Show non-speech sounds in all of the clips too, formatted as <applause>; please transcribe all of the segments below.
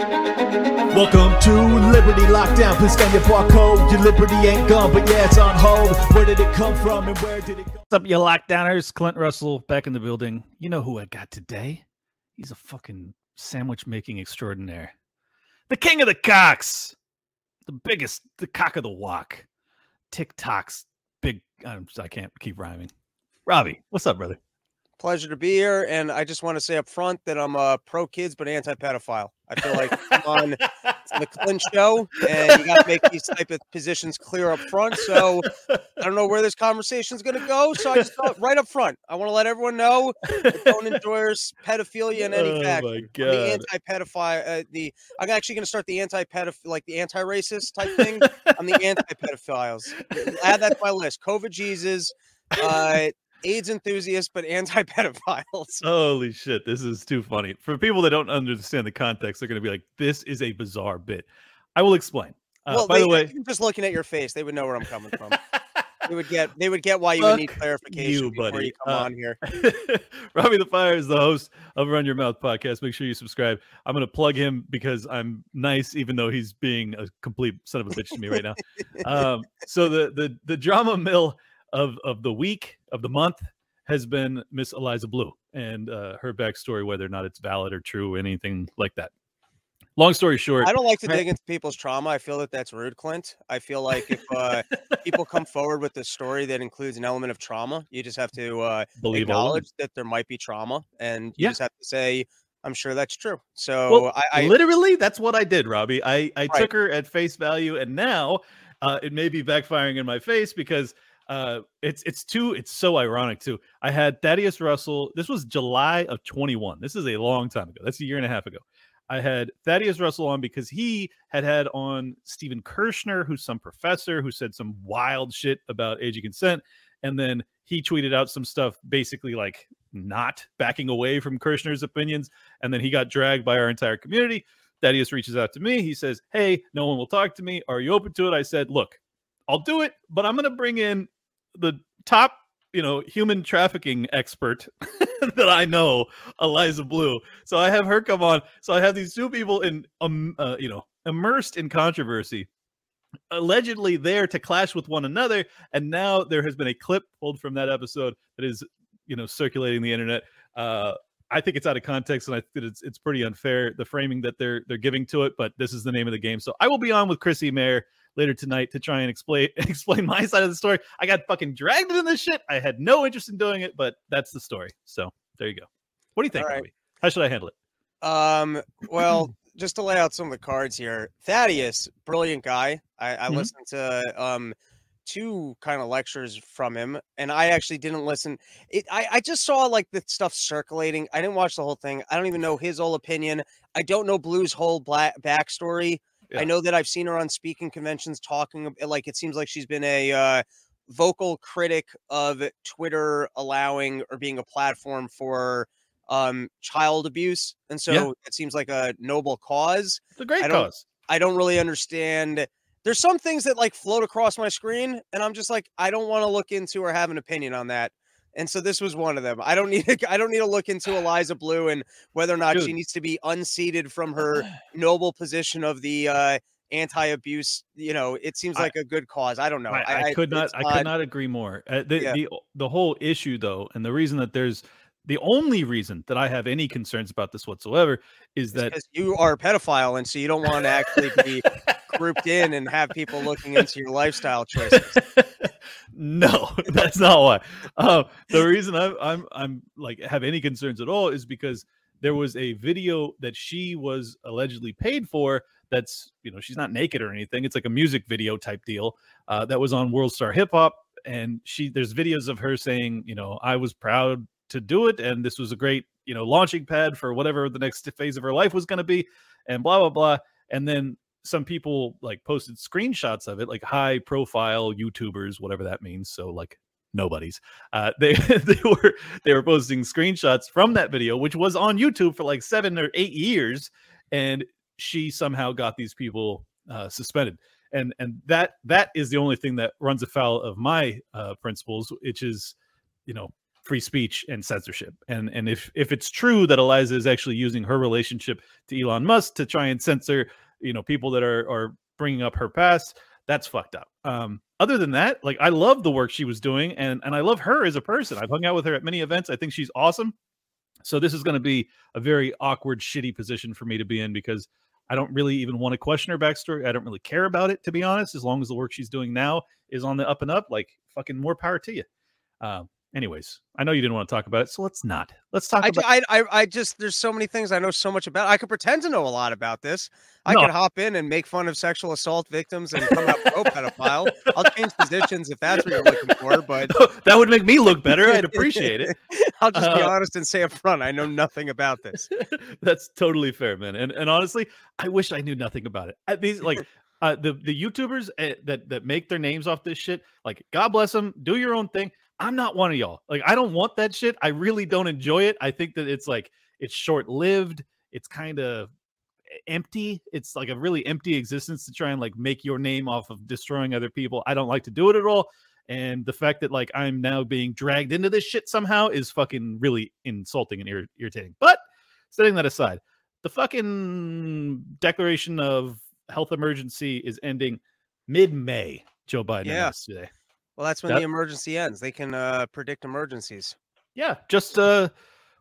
Welcome to Liberty Lockdown. Please scan your barcode. Your liberty ain't gone, but yeah, it's on hold. Where did it come from and where did it go? What's up, you lockdowners? Clint Russell back in the building. You know who I got today? He's a fucking sandwich making extraordinaire. The king of the cocks. The biggest, the cock of the walk. TikTok's big. I'm, I can't keep rhyming. Robbie, what's up, brother? Pleasure to be here, and I just want to say up front that I'm a pro kids but anti pedophile. I feel like I'm on the Clint show, and you got to make these type of positions clear up front. So I don't know where this conversation is going to go. So I just thought right up front, I want to let everyone know don't endorse pedophilia in any Oh fashion. my God. the anti-pedophile. Uh, the I'm actually going to start the anti-pedophile, like the anti-racist type thing. I'm the anti-pedophiles. Add that to my list. COVID Jesus, uh, AIDS enthusiast, but anti-pedophiles. Holy shit, this is too funny. For people that don't understand the context, they're going to be like, this is a bizarre bit. I will explain. Uh, well, by they, the way, just looking at your face, they would know where I'm coming from. they would get they would get why you would need clarification you, before buddy. you come Uh, on here. <laughs> Robbie the Fire is the host of Run Your Mouth podcast. Make sure you subscribe. I'm going to plug him because I'm nice, even though he's being a complete son of a bitch to me right now. <laughs> Um, so the the the drama mill of of the week of the month has been Miss Eliza Blue and uh, her backstory, whether or not it's valid or true, anything like that. Long story short, I don't like to right. dig into people's trauma. I feel that that's rude, Clint. I feel like if uh, <laughs> people come forward with a story that includes an element of trauma, you just have to uh, believe all acknowledge that there might be trauma, and you Yeah. just have to say, "I'm sure that's true." So Well, I, I literally that's what i did robbie i i Right. took her at face value and now uh it may be backfiring in my face because uh it's it's too it's so ironic too i had thaddeus russell this was july of 21 this is a long time ago that's a year and a half ago i had thaddeus russell on because he had had on stephen kershnar who's some professor who said some wild shit about age of consent and then he tweeted out some stuff basically like not backing away from kershnar's opinions and then he got dragged by our entire community. Thaddeus reaches out to me. He says, Hey, no one will talk to me. Are you open to it? I said, Look, I'll do it, but I'm going to bring in the top, you know, human trafficking expert <laughs> that I know, Eliza Blue. So I have her come on. So I have these two people in, um, uh, you know, immersed in controversy, allegedly there to clash with one another. And now there has been a clip pulled from that episode that is, you know, circulating the internet. Uh, I think it's out of context, and I think it's it's pretty unfair the framing that they're they're giving to it. But this is the name of the game, so I will be on with Chrissie Mayr later tonight to try and explain <laughs> explain my side of the story. I got fucking dragged into this shit. I had no interest in doing it, but that's the story. So there you go. What do you think, right. Robbie? How should I handle it? Um, <clears throat> well, just to lay out some of the cards here, Thaddeus, brilliant guy. I, I Mhm. listened to um two kind of lectures from him, and I actually didn't listen. It I, I just saw like the stuff circulating. I didn't watch the whole thing. I don't even know his whole opinion. I don't know Blue's whole black backstory. Yeah. I know that I've seen her on speaking conventions talking like it seems like she's been a uh vocal critic of Twitter allowing or being a platform for um child abuse and so Yeah. it seems like a noble cause It's a great I cause. i don't really understand there's some things that like float across my screen and i'm just like i don't want to look into or have an opinion on that and so this was one of them i don't need to <laughs> i don't need to look into eliza blue and whether or not she needs to be unseated from her <sighs> noble position of the uh anti-abuse you know it seems like a good cause i don't know I, I could not. I could not agree more. Uh, the, Yeah. the the whole issue, though, and the reason that there's the only reason that I have any concerns about this whatsoever is that you are a pedophile and so you don't want to actually be <laughs> grouped in and have people looking into your lifestyle choices. <laughs> no, <laughs> that's not why. Uh, the reason I'm I'm I'm like have any concerns at all is because there was a video that she was allegedly paid for. That's you know she's not naked or anything. It's like a music video type deal uh, that was on World Star Hip Hop, and she there's videos of her saying you know I was proud to do it, and this was a great you know launching pad for whatever the next phase of her life was going to be, and blah blah blah. And then some people like posted screenshots of it, like high profile YouTubers, whatever that means. So like nobody's. Uh, <laughs> they they were they were posting screenshots from that video, which was on YouTube for like seven or eight years, and she somehow got these people uh, suspended. And and that that is the only thing that runs afoul of my uh, principles, which is, you know, free speech and censorship. And and if if it's true that Eliza is actually using her relationship to Elon Musk to try and censor, you know, people that are are bringing up her past, that's fucked up. Um, other than that, like I love the work she was doing, and and I love her as a person. I've hung out with her at many events. I think she's awesome. So this is going to be a very awkward, shitty position for me to be in because I don't really even want to question her backstory. I don't really care about it, to be honest. As long as the work she's doing now is on the up and up, like fucking more power to you. Um, anyways, I know you didn't want to talk about it, so let's not. Let's talk I, about. I, I, I just there's so many things I know so much about. I could pretend to know a lot about this. I No. could hop in and make fun of sexual assault victims and come out pro pedophile. I'll change positions if that's what you're looking for, but <laughs> that would make me look better. I'd appreciate it. <laughs> I'll just be Uh, honest and say up front, I know nothing about this. <laughs> That's totally fair, man. And and honestly, I wish I knew nothing about it. At These like uh, the the YouTubers uh, that that make their names off this shit. Like, God bless them. Do your own thing. I'm not one of y'all. Like, I don't want that shit. I really don't enjoy it. I think that it's like it's short lived. It's kind of empty. It's like a really empty existence to try and like make your name off of destroying other people. I don't like to do it at all. And the fact that like I'm now being dragged into this shit somehow is fucking really insulting and ir- irritating. But setting that aside, the fucking declaration of health emergency is ending mid-May. Joe Biden Yeah. today. Well, that's when That- the emergency ends. They can uh, predict emergencies. Yeah, just uh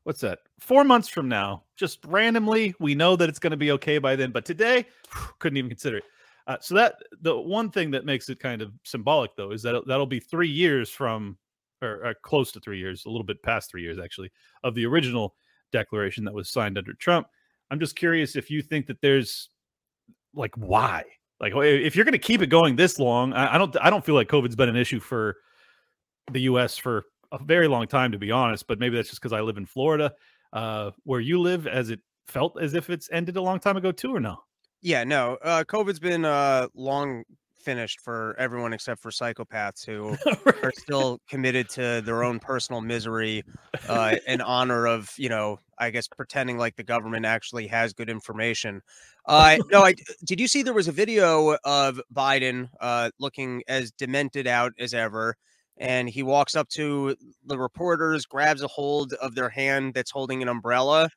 what's that? 4 months from now, just randomly, we know that it's going to be okay by then, but today <sighs> couldn't even consider it. Uh, so that the one thing that makes it kind of symbolic though is that that'll be 3 years from or, or close to 3 years, a little bit past 3 years actually of the original declaration that was signed under Trump. I'm just curious if you think that there's like why? Like if you're going to keep it going this long, I, I don't I don't feel like COVID's been an issue for the US for a very long time to be honest, but maybe that's just because I live in Florida. Uh where you live, as it felt as if it's ended a long time ago too, or no? Yeah, no. Uh, COVID's been uh, long finished for everyone except for psychopaths who <laughs> are still committed to their own personal misery uh, <laughs> in honor of, you know, I guess pretending like the government actually has good information. Uh, <laughs> no, I did you see there was a video of Biden uh, looking as demented out as ever. And he walks up to the reporters, grabs a hold of their hand that's holding an umbrella.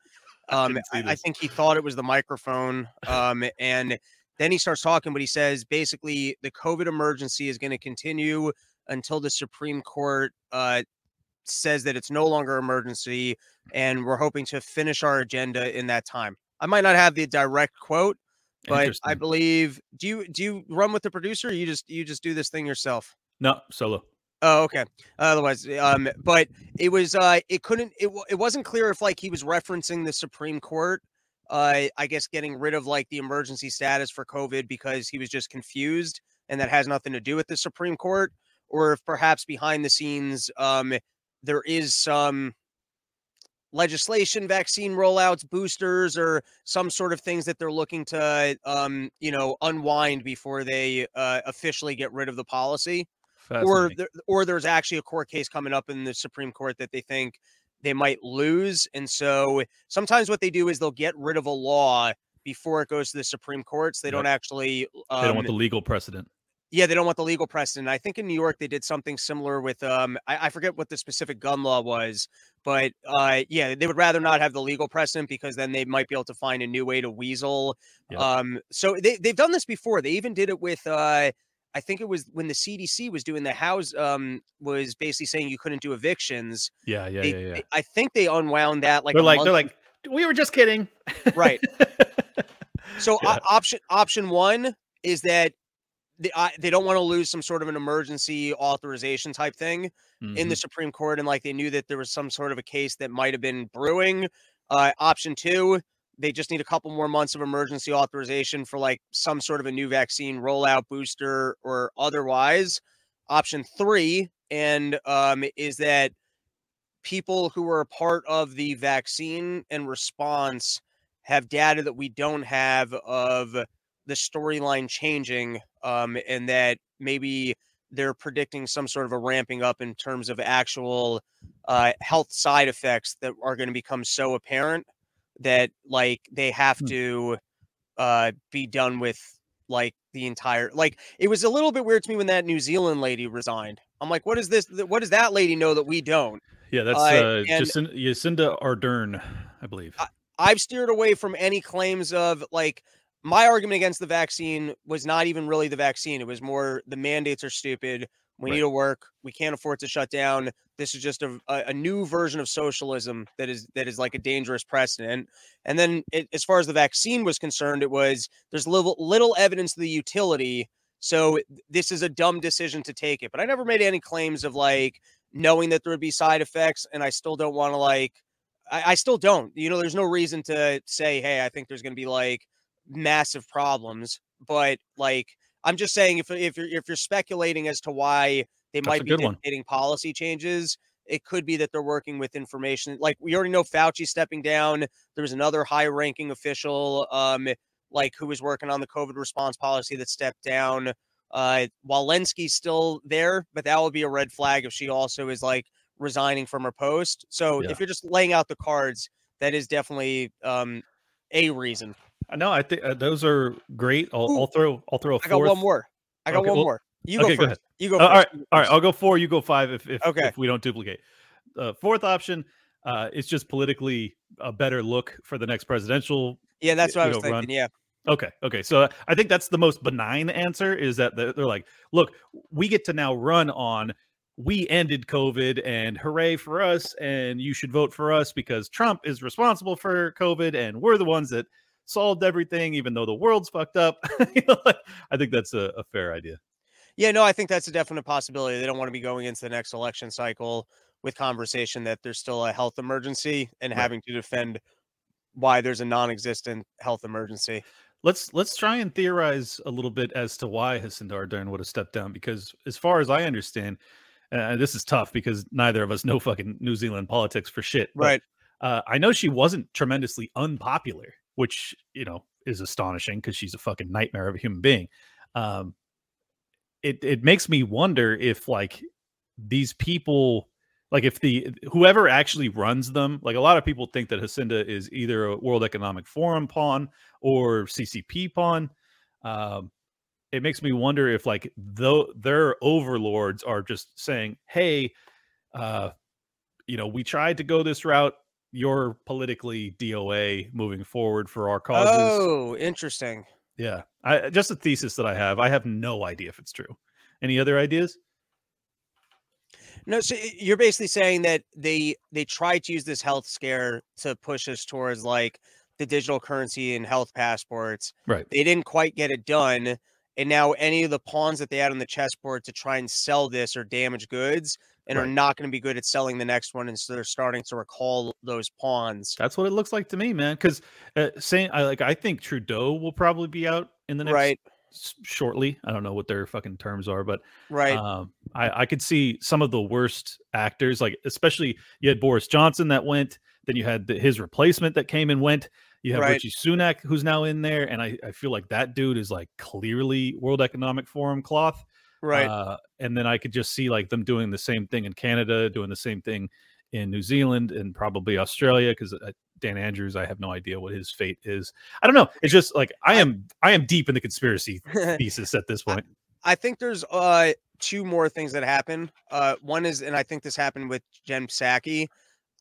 Um, I, I think he thought it was the microphone. Um, and then he starts talking, but he says basically the COVID emergency is going to continue until the Supreme Court uh, says that it's no longer emergency, and we're hoping to finish our agenda in that time. I might not have the direct quote, but I believe. Do you do you run with the producer? Or you just you just do this thing yourself? no solo. Oh, okay. Otherwise, um, but it was uh, it couldn't it it wasn't clear if like he was referencing the Supreme Court. Uh, I guess getting rid of like the emergency status for COVID because he was just confused, and that has nothing to do with the Supreme Court, or if perhaps behind the scenes, um, there is some legislation, vaccine rollouts, boosters, or some sort of things that they're looking to, um, you know, unwind before they uh, officially get rid of the policy. Or there, or there's actually a court case coming up in the Supreme Court that they think they might lose. And so sometimes what they do is they'll get rid of a law before it goes to the Supreme Courts. They Yep. don't actually um, they don't want the legal precedent. yeah, they don't want the legal precedent. I think in New York they did something similar with um I, I forget what the specific gun law was, but uh yeah, they would rather not have the legal precedent because then they might be able to find a new way to weasel. Yep. Um so they they've done this before. They even did it with uh I think it was when the CDC was doing the house um was basically saying you couldn't do evictions. Yeah, yeah, They- yeah, yeah. they- I think they unwound that like they're like month they're like we were just kidding. Right. <laughs> So Yeah. o- option option one is that they, I, they don't want to lose some sort of an emergency authorization type thing in the Mhm. Supreme Court, and like they knew that there was some sort of a case that might have been brewing. Uh, option two, they just need a couple more months of emergency authorization for like some sort of a new vaccine rollout, booster, or otherwise. Option three, and um, is that people who were a part of the vaccine and response have data that we don't have of the storyline changing um, and that maybe they're predicting some sort of a ramping up in terms of actual uh, health side effects that are going to become so apparent that like they have Hmm. to uh, be done with like the entire like it was a little bit weird to me when that New Zealand lady resigned. I'm like, what is this? What does that lady know that we don't? Yeah, that's Uh, uh, Jacinda, Jacinda Ardern, I believe. I've steered away from any claims of like my argument against the vaccine was not even really the vaccine. It was more the mandates are stupid. We Right. need to work. We can't afford to shut down. This is just a, a, a new version of socialism that is that is like a dangerous precedent. And then, it, as far as the vaccine was concerned, it was there's little little evidence of the utility. So this is a dumb decision to take it. But I never made any claims of like knowing that there would be side effects, and I still don't want to like I, I still don't. You know, there's no reason to say, hey, I think there's going to be like massive problems. But like, I'm just saying, if if you're if you're speculating as to why they That's might be one. policy changes, it could be that they're working with information. Like we already know Fauci stepping down. There was another high-ranking official, um, like who was working on the COVID response policy that stepped down. Uh, Walensky's still there, but that would be a red flag if she also is like resigning from her post. So Yeah. if you're just laying out the cards, that is definitely um a reason. I know. I think uh, those are great. I'll, I'll throw. I'll throw a I got fourth. one more. I got Okay, one well- more. You go first. go. You go Uh, first. all right. All right. I'll go four. You go five. If if, Okay. if we don't duplicate. Uh, fourth option. Uh, it's just politically a better look for the next presidential yeah, that's what I was know, run. thinking. Yeah. Okay. Okay. So I think that's the most benign answer is that they're like, look, we get to now run on we ended COVID and hooray for us. And you should vote for us because Trump is responsible for COVID and we're the ones that solved everything, even though the world's fucked up. <laughs> You know, like, I think that's a, a fair idea. Yeah, no, I think that's a definite possibility. They don't want to be going into the next election cycle with conversation that there's still a health emergency and Right. having to defend why there's a non-existent health emergency. Let's let's try and theorize a little bit as to why Jacinda Ardern would have stepped down because, as far as I understand, uh, this is tough because neither of us know fucking New Zealand politics for shit. but, Right. uh, I know she wasn't tremendously unpopular, which you know is astonishing because she's a fucking nightmare of a human being. Um, it it makes me wonder if like these people, like if the whoever actually runs them, like a lot of people think that Jacinda is either a World Economic Forum pawn or CCP pawn. Um, it makes me wonder if like though their overlords are just saying, "Hey, uh, you know, we tried to go this route. You're politically DOA moving forward for our causes." Oh, interesting. Yeah, I just a thesis that I have. I have no idea if it's true. Any other ideas? No, so you're basically saying that they they tried to use this health scare to push us towards like the digital currency and health passports. Right. They didn't quite get it done, and now any of the pawns that they had on the chessboard to try and sell this are damaged goods and are not going to be good at selling the next one, and so they're starting to recall those pawns. That's what it looks like to me, man. Because uh, saying I like, I think Trudeau will probably be out in the next Right, shortly. I don't know what their fucking terms are, but right, um, I, I could see some of the worst actors, like especially you had Boris Johnson that went, then you had the, his replacement that came and went. You have Right. Rishi Sunak who's now in there, and I, I feel like that dude is like clearly World Economic Forum cloth. Right. Uh, and then I could just see like them doing the same thing in Canada, doing the same thing in New Zealand and probably Australia because uh, Dan Andrews, I have no idea what his fate is. I don't know. It's just like I am I am deep in the conspiracy <laughs> thesis at this point. I think there's uh two more things that happen. Uh one is and I think this happened with Jen Psaki.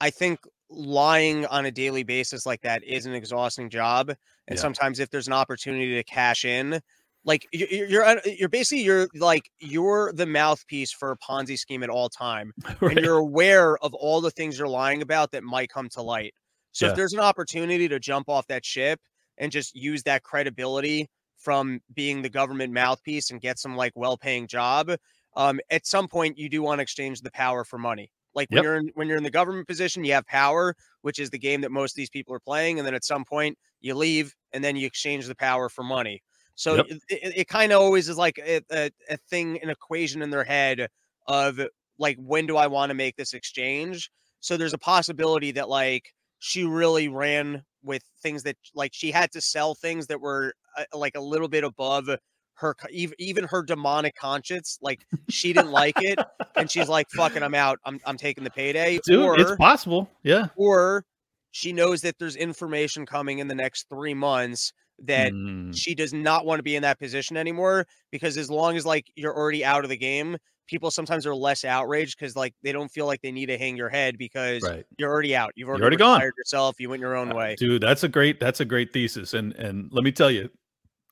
I think lying on a daily basis like that is an exhausting job. And Yeah. sometimes if there's an opportunity to cash in, like you- you- you're uh, you're basically you're like you're the mouthpiece for a Ponzi scheme at all time <laughs> Right. and you're aware of all the things you're lying about that might come to light. So Yeah. if there's an opportunity to jump off that ship and just use that credibility from being the government mouthpiece and get some like well-paying job, um, at some point you do want to exchange the power for money. Like when Yep. you're in when you're in the government position, you have power, which is the game that most of these people are playing, and then at some point you leave and then you exchange the power for money. So Yep. it, it, it kind of always is like a, a, a thing, an equation in their head of like when do I want to make this exchange? So there's a possibility that like she really ran with things that like she had to sell things that were uh, like a little bit above her even her demonic conscience like she didn't like it and she's like fucking I'm out I'm I'm taking the payday Dude, or it's possible. Yeah. or she knows that there's information coming in the next 3 months that Mm, she does not want to be in that position anymore because as long as like you're already out of the game, people sometimes are less outraged because like they don't feel like they need to hang your head because right. you're already out. You've already, already gone. yourself. You went your own Uh, way. Dude, that's a great that's a great thesis. And and let me tell you,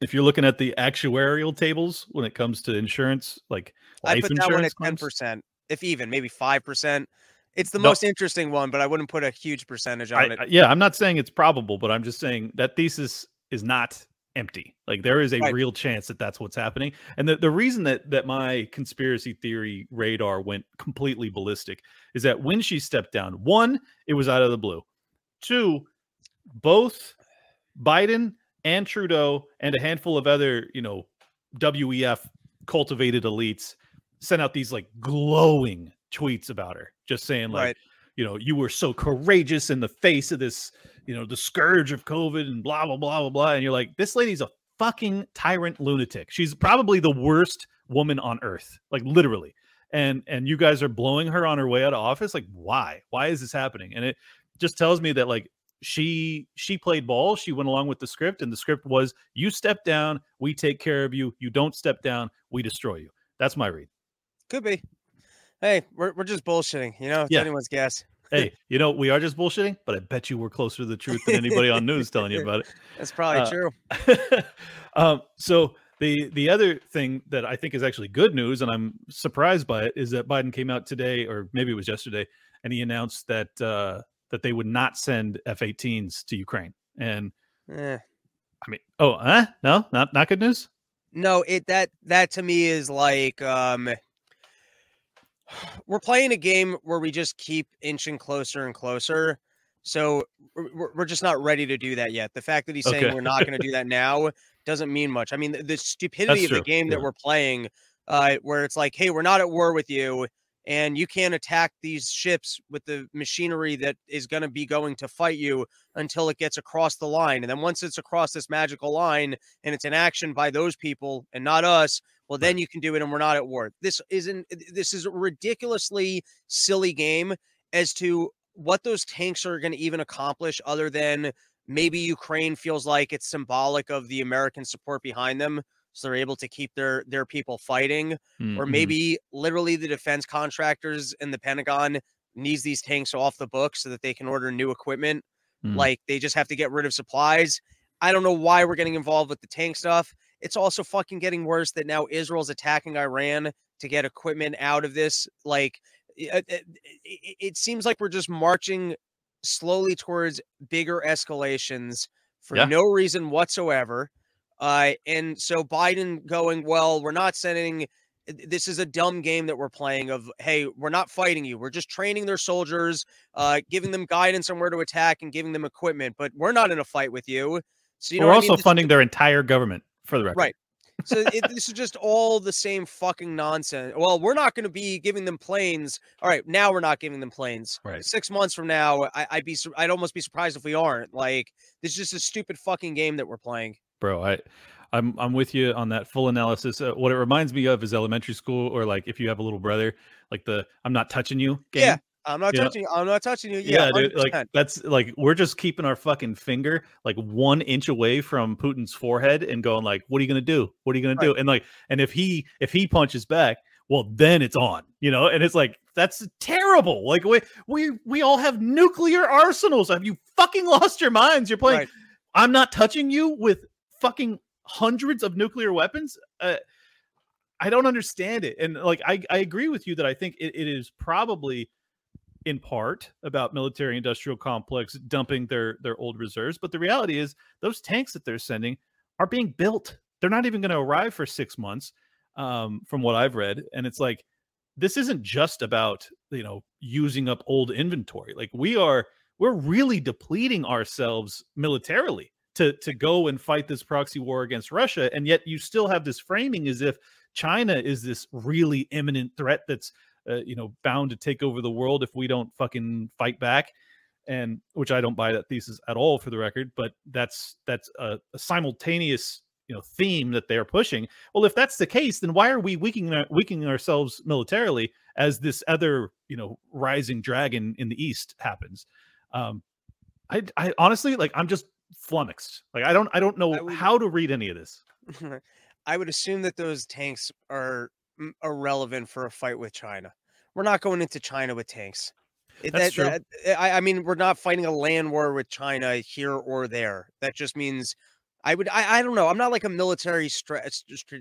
if you're looking at the actuarial tables when it comes to insurance, like I life put that one insurance at ten claims, percent, if even maybe five percent. It's the No. most interesting one, but I wouldn't put a huge percentage on I, it. Yeah, I'm not saying it's probable, but I'm just saying that thesis is not empty. Like there is a Right. real chance that that's what's happening. And the, the reason that that my conspiracy theory radar went completely ballistic is that when she stepped down, one, it was out of the blue. Two, both Biden and Trudeau and a handful of other, you know, WEF cultivated elites sent out these like glowing tweets about her, just saying like, Right. You know, you were so courageous in the face of this, you know, the scourge of COVID and blah blah blah blah blah. And you're like, this lady's a fucking tyrant lunatic. She's probably the worst woman on earth, like literally. And and you guys are blowing her on her way out of office. Like, why? Why is this happening? And it just tells me that like she she played ball. She went along with the script, and the script was you step down, we take care of you. You don't step down, we destroy you. That's my read. Could be. Hey, we're we're just bullshitting. You know, it's Yeah. anyone's guess. Hey, you know, we are just bullshitting, but I bet you we're closer to the truth than anybody on news telling you about it. <laughs> That's probably Uh, true. <laughs> um, so the the other thing that I think is actually good news, and I'm surprised by it, is that Biden came out today, or maybe it was yesterday, and he announced that uh, that they would not send F-18s to Ukraine. And Eh. I mean, oh, huh? No, not not good news. No, it that that to me is like um we're playing a game where we just keep inching closer and closer. So we're, we're- just not ready to do that yet. The fact that he's saying Okay. we're not going to do that now doesn't mean much. I mean, the, the stupidity of the true, game that we're playing, uh, where it's like, hey, we're not at war with you, and you can't attack these ships with the machinery that is going to be going to fight you until it gets across the line. And then once it's across this magical line and it's an action by those people and not us, well, then you can do it and we're not at war. This isn't, this is a ridiculously silly game as to what those tanks are going to even accomplish other than maybe Ukraine feels like it's symbolic of the American support behind them. So they're able to keep their their people fighting or Mhm. maybe literally the defense contractors in the Pentagon needs these tanks off the books so that they can order new equipment. Mm. Like they just have to get rid of supplies. I don't know why we're getting involved with the tank stuff. It's also fucking getting worse that now Israel's attacking Iran to get equipment out of this. Like it, it, it- it seems like we're just marching slowly towards bigger escalations for Yeah. no reason whatsoever. Uh, and so Biden going, well, we're not sending. This is a dumb game that we're playing. Of hey, we're not fighting you. We're just training their soldiers, uh, giving them guidance on where to attack and giving them equipment. But we're not in a fight with you. So you know, we're what I also mean? This is funding their entire government for the record. Right. so it, this is just all the same fucking nonsense. Well, we're not going to be giving them planes. All right, now we're not giving them planes. Right. Six months from now, I, I'd be, I'd almost be surprised if we aren't. Like, this is just a stupid fucking game that we're playing. Bro i i'm i'm with you on that full analysis uh, what it reminds me of is elementary school or like if you have a little brother like the i'm not touching you game. Yeah, I'm not You know- touching. you. I'm not touching you. Yeah, yeah, dude, like that's like we're just keeping our fucking finger like one inch away from putin's forehead and going like what are you gonna do what are you gonna do and like and if he if he punches back well then it's on you know and it's like that's terrible like we we we all have nuclear arsenals have you fucking lost your minds you're playing Right. i'm not touching you with fucking hundreds of nuclear weapons uh, i don't understand it. And like i i agree with you that i think it, it is probably in part about military industrial complex dumping their their old reserves but the reality is those tanks that they're sending are being built. They're not even going to arrive for six months um, from what i've read. And it's like this isn't just about you know using up old inventory. Like we are we're really depleting ourselves militarily to to go and fight this proxy war against russia and yet you still have this framing as if china is this really imminent threat that's uh, you know bound to take over the world if we don't fucking fight back. And which i don't buy that thesis at all for the record but that's that's a, a simultaneous you know theme that they're pushing. Well if that's the case then why are we weakening weakening ourselves militarily as this other you know rising dragon in the east happens? Um i i honestly like i'm just flummoxed. Like I don't I don't know I would- how to read any of this. <laughs> I would assume that those tanks are mm, irrelevant for a fight with China. We're not going into China with tanks. It- That's true. I, I mean, we're not fighting a land war with China here or there. That just means I would. I, I don't know. I'm not like a military stra-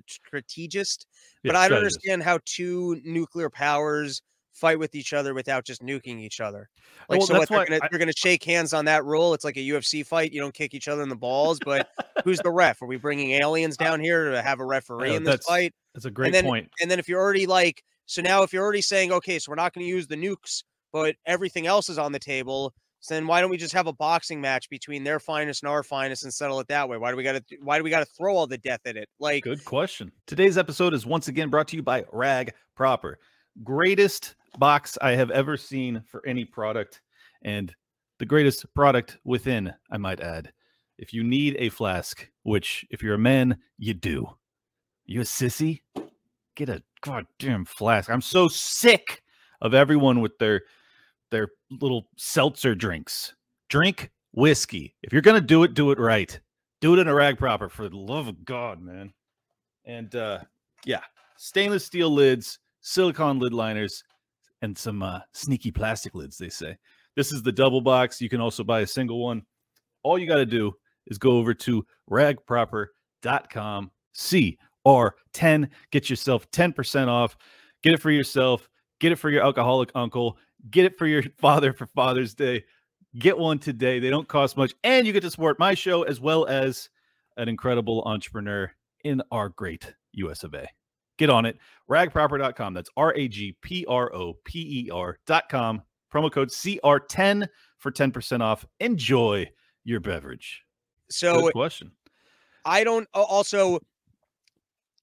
strategist, Yeah, but I don't understand how two nuclear powers fight with each other without just nuking each other. Like, Well, so what? They're gonna, I- they're gonna shake hands on that rule. It's like a UFC fight. You don't kick each other in the balls. But who's the ref? Are we bringing aliens uh, down here to have a referee know, in this fight? That's a great then- point. And then if you're already like, so now if you're already saying, okay, so we're not going to use the nukes, but everything else is on the table. So then why don't we just have a boxing match between their finest and our finest and settle it that way? Why do we got to? Why do we got to throw all the death at it? Like, Good question. Today's episode is once again brought to you by Rag Proper. Greatest box I have ever seen for any product, and the greatest product within, I might add. If you need a flask, which if you're a man, you do. You a sissy? Get a goddamn flask. I'm so sick of everyone with their their little seltzer drinks. Drink whiskey. If you're gonna do it, do it right. Do it in a rag proper for the love of God, man. And uh yeah, stainless steel lids, silicone lid liners, and some uh sneaky plastic lids, they say. This is the double box. You can also buy a single one. All you got to do is go over to ragproper.com, CR10, get yourself 10% off. Get it for yourself, get it for your alcoholic uncle, get it for your <laughs> father for Father's Day. Get one today. They don't cost much. And you get to support my show as well as an incredible entrepreneur in our great US of A. Get on it. Ragproper.com. That's R A G P R O P E R.com. Promo code CR10 for 10% off. Enjoy your beverage. so Good question. I don't. Also,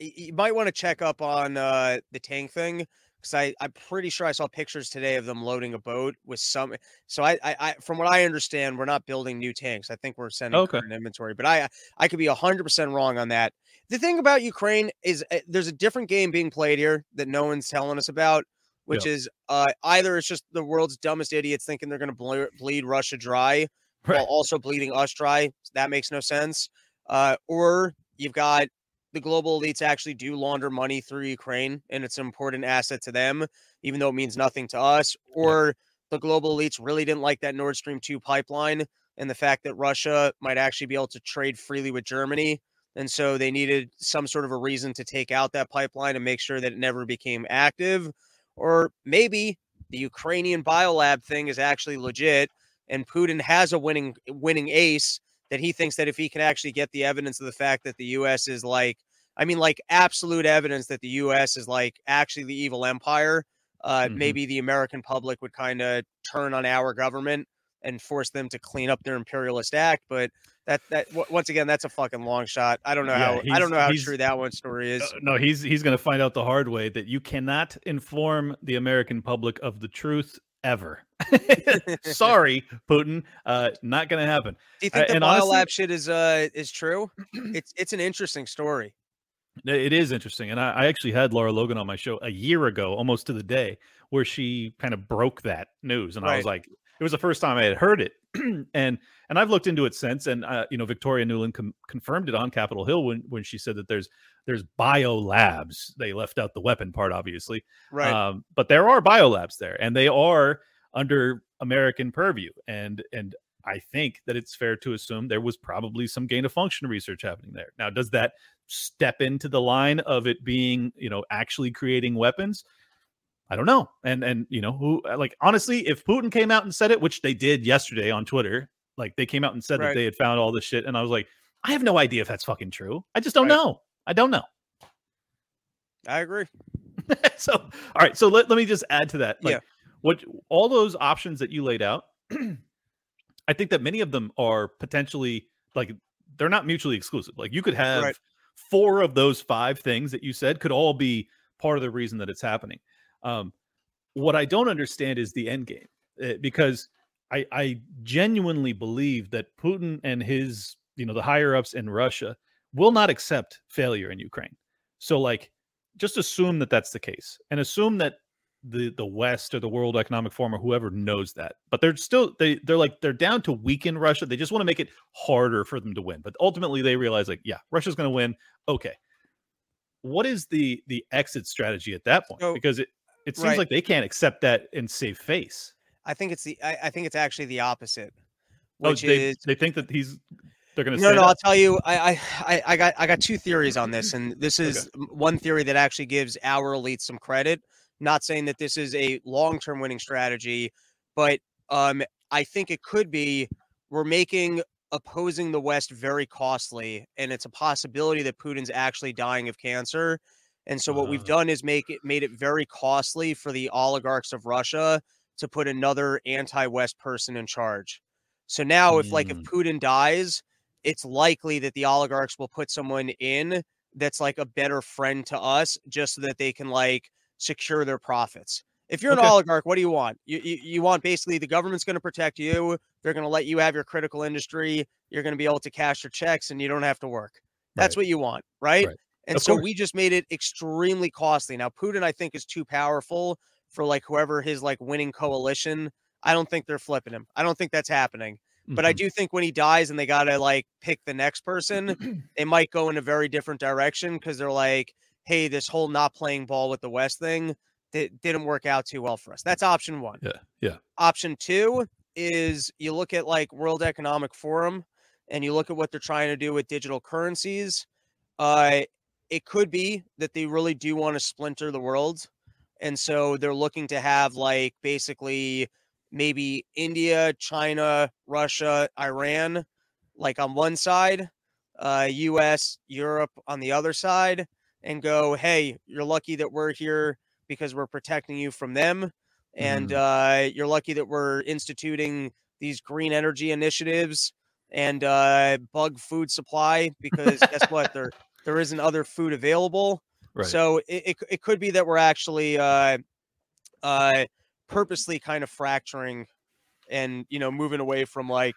you might want to check up on uh, the tank thing because I I'm pretty sure I saw pictures today of them loading a boat with some. So I I, I from what I understand, we're not building new tanks. I think we're sending Okay. inventory, but I I could be hundred percent wrong on that. The thing about Ukraine is uh, there's a different game being played here that no one's telling us about. Which is uh, either it's just the world's dumbest idiots thinking they're going to ble- bleed Russia dry, Right. while also bleeding us dry. That makes no sense. Uh, or you've got the global elites actually do launder money through Ukraine, and it's an important asset to them, even though it means nothing to us. Or the global elites really didn't like that Nord Stream 2 pipeline and the fact that Russia might actually be able to trade freely with Germany. And so they needed some sort of a reason to take out that pipeline and make sure that it never became active. Or maybe the Ukrainian biolab thing is actually legit and Putin has a winning winning ace that he thinks that if he can actually get the evidence of the fact that the US is like I mean like absolute evidence that the US is like actually the evil empire uh Mhm. maybe the American public would kind of turn on our government and force them to clean up their imperialist act but that that once again that's a fucking long shot. I don't know Yeah, how I don't know how true that one story is. Uh, no, he's he's going to find out the hard way that you cannot inform the American public of the truth ever. <laughs> Sorry, <laughs> Putin. Uh, not going to happen. Do you I- think the and biolab honestly- shit is uh is true? <clears throat> it's it's an interesting story. It is interesting, and I, I actually had Lara Logan on my show a year ago, almost to the day, where she kind of broke that news, and I was like, it was the first time I had heard it, <clears throat> and and I've looked into it since, and uh, you know, Victoria Nuland com- confirmed it on Capitol Hill when when she said that there's there's bio labs. They left out the weapon part, obviously, Right. um, but there are bio labs there, and they are under American purview. And and I think that it's fair to assume there was probably some gain of function research happening there. Now, does that step into the line of it being, you know, actually creating weapons? I don't know. And and you know, who like honestly, if Putin came out and said it, which they did yesterday on Twitter, like they came out and said Right. that they had found all this shit, and I was like, I have no idea if that's fucking true. I just don't Right. know. I don't know. I agree. <laughs> so all right so let, let me just add to that like Yeah. what all those options that you laid out <clears throat> i think that many of them are potentially like they're not mutually exclusive like you could have Right. four of those five things that you said could all be part of the reason that it's happening um what i don't understand is the end game uh, because i i genuinely believe that putin and his you know the higher ups in russia will not accept failure in ukraine so like just assume that that's the case and assume that the the West or the World Economic Forum or whoever knows that. But they're still they they're like they're down to weaken Russia. They just want to make it harder for them to win. But ultimately they realize like, yeah, Russia's going to win. Okay. What is the the exit strategy at that point? So- because it it seems right. like they can't accept that and save face. I think it's the I, I think it's actually the opposite. Oh, Which they, is they think that he's they're going to no, say no. I'll tell you. I, I, I, got, I got two theories on this, and this is m- one theory that actually gives our elite some credit. Not saying that this is a long-term winning strategy, but um, I think it could be. We're making opposing the West very costly, and it's a possibility that Putin's actually dying of cancer. And so what we've Ah. done is make it made it very costly for the oligarchs of Russia to put another anti-West person in charge. So now, if like if Mm. Putin dies, it's likely that the oligarchs will put someone in that's like a better friend to us just so that they can like secure their profits. If you're an oligarch, what do you want? You, you you want basically the government's going to protect you. They're going to let you have your critical industry. You're going to be able to cash your checks and you don't have to work. That's Right. what you want, right? Right. And Of so course. we just made it extremely costly. Now Putin I think is too powerful for like whoever his like winning coalition. I don't think they're flipping him. I don't think that's happening. But I Mhm. do think when he dies and they got to like pick the next person, <clears throat> they might go in a very different direction because they're like, hey, this whole not playing ball with the West thing that didn't work out too well for us. That's option one. Yeah, yeah. Option two is you look at like World Economic Forum and you look at what they're trying to do with digital currencies. Uh, it could be that they really do want to splinter the world. And so they're looking to have like basically maybe India, China, Russia, Iran, like on one side, uh, US, Europe on the other side, and go, hey, you're lucky that we're here because we're protecting you from them. And uh, you're lucky that we're instituting these green energy initiatives and uh, bug food supply because guess what? There there isn't other food available. Right. So it, it, it could be that we're actually uh, uh, purposely kind of fracturing and you know moving away from like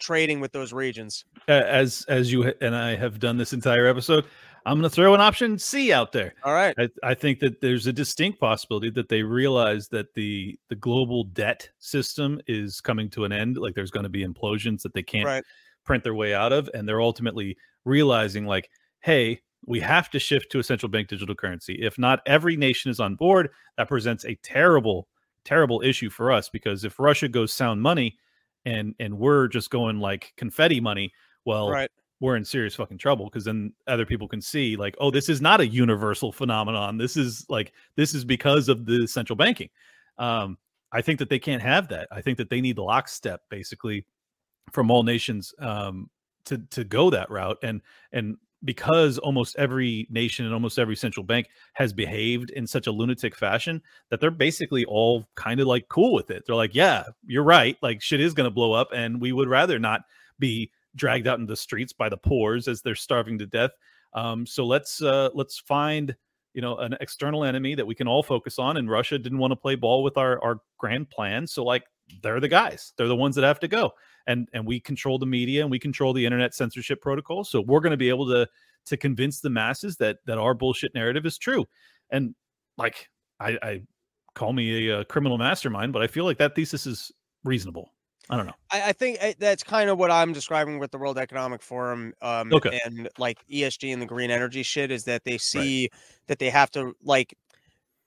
trading with those regions. As as you and I have done this entire episode, I'm going to throw an option C out there. All right. I, I think that there's a distinct possibility that they realize that the the global debt system is coming to an end. Like there's going to be implosions that they can't Right. print their way out of, and they're ultimately realizing like, hey, we have to shift to a central bank digital currency. If not every nation is on board, that presents a terrible, terrible issue for us because if Russia goes sound money, and and we're just going like confetti money, well, Right. we're in serious fucking trouble because then other people can see like oh this is not a universal phenomenon this is like this is because of the central banking um i think that they can't have that i think that they need lockstep basically from all nations um to to go that route and and because almost every nation and almost every central bank has behaved in such a lunatic fashion that they're basically all kind of like cool with it they're like yeah you're right like shit is going to blow up and we would rather not be dragged out in the streets by the poors as they're starving to death. Um, so let's uh, let's find you know an external enemy that we can all focus on. And Russia didn't want to play ball with our our grand plan, so like they're the guys. They're the ones that have to go. And and we control the media and we control the internet censorship protocol. So we're going to be able to to convince the masses that that our bullshit narrative is true. And like I, I call me a, uh criminal mastermind, but I feel like that thesis is reasonable. I don't know. I, I think uh, that's kind of what I'm describing with the World Economic Forum um, Okay. and like ESG and the green energy shit is that they see that they have to like.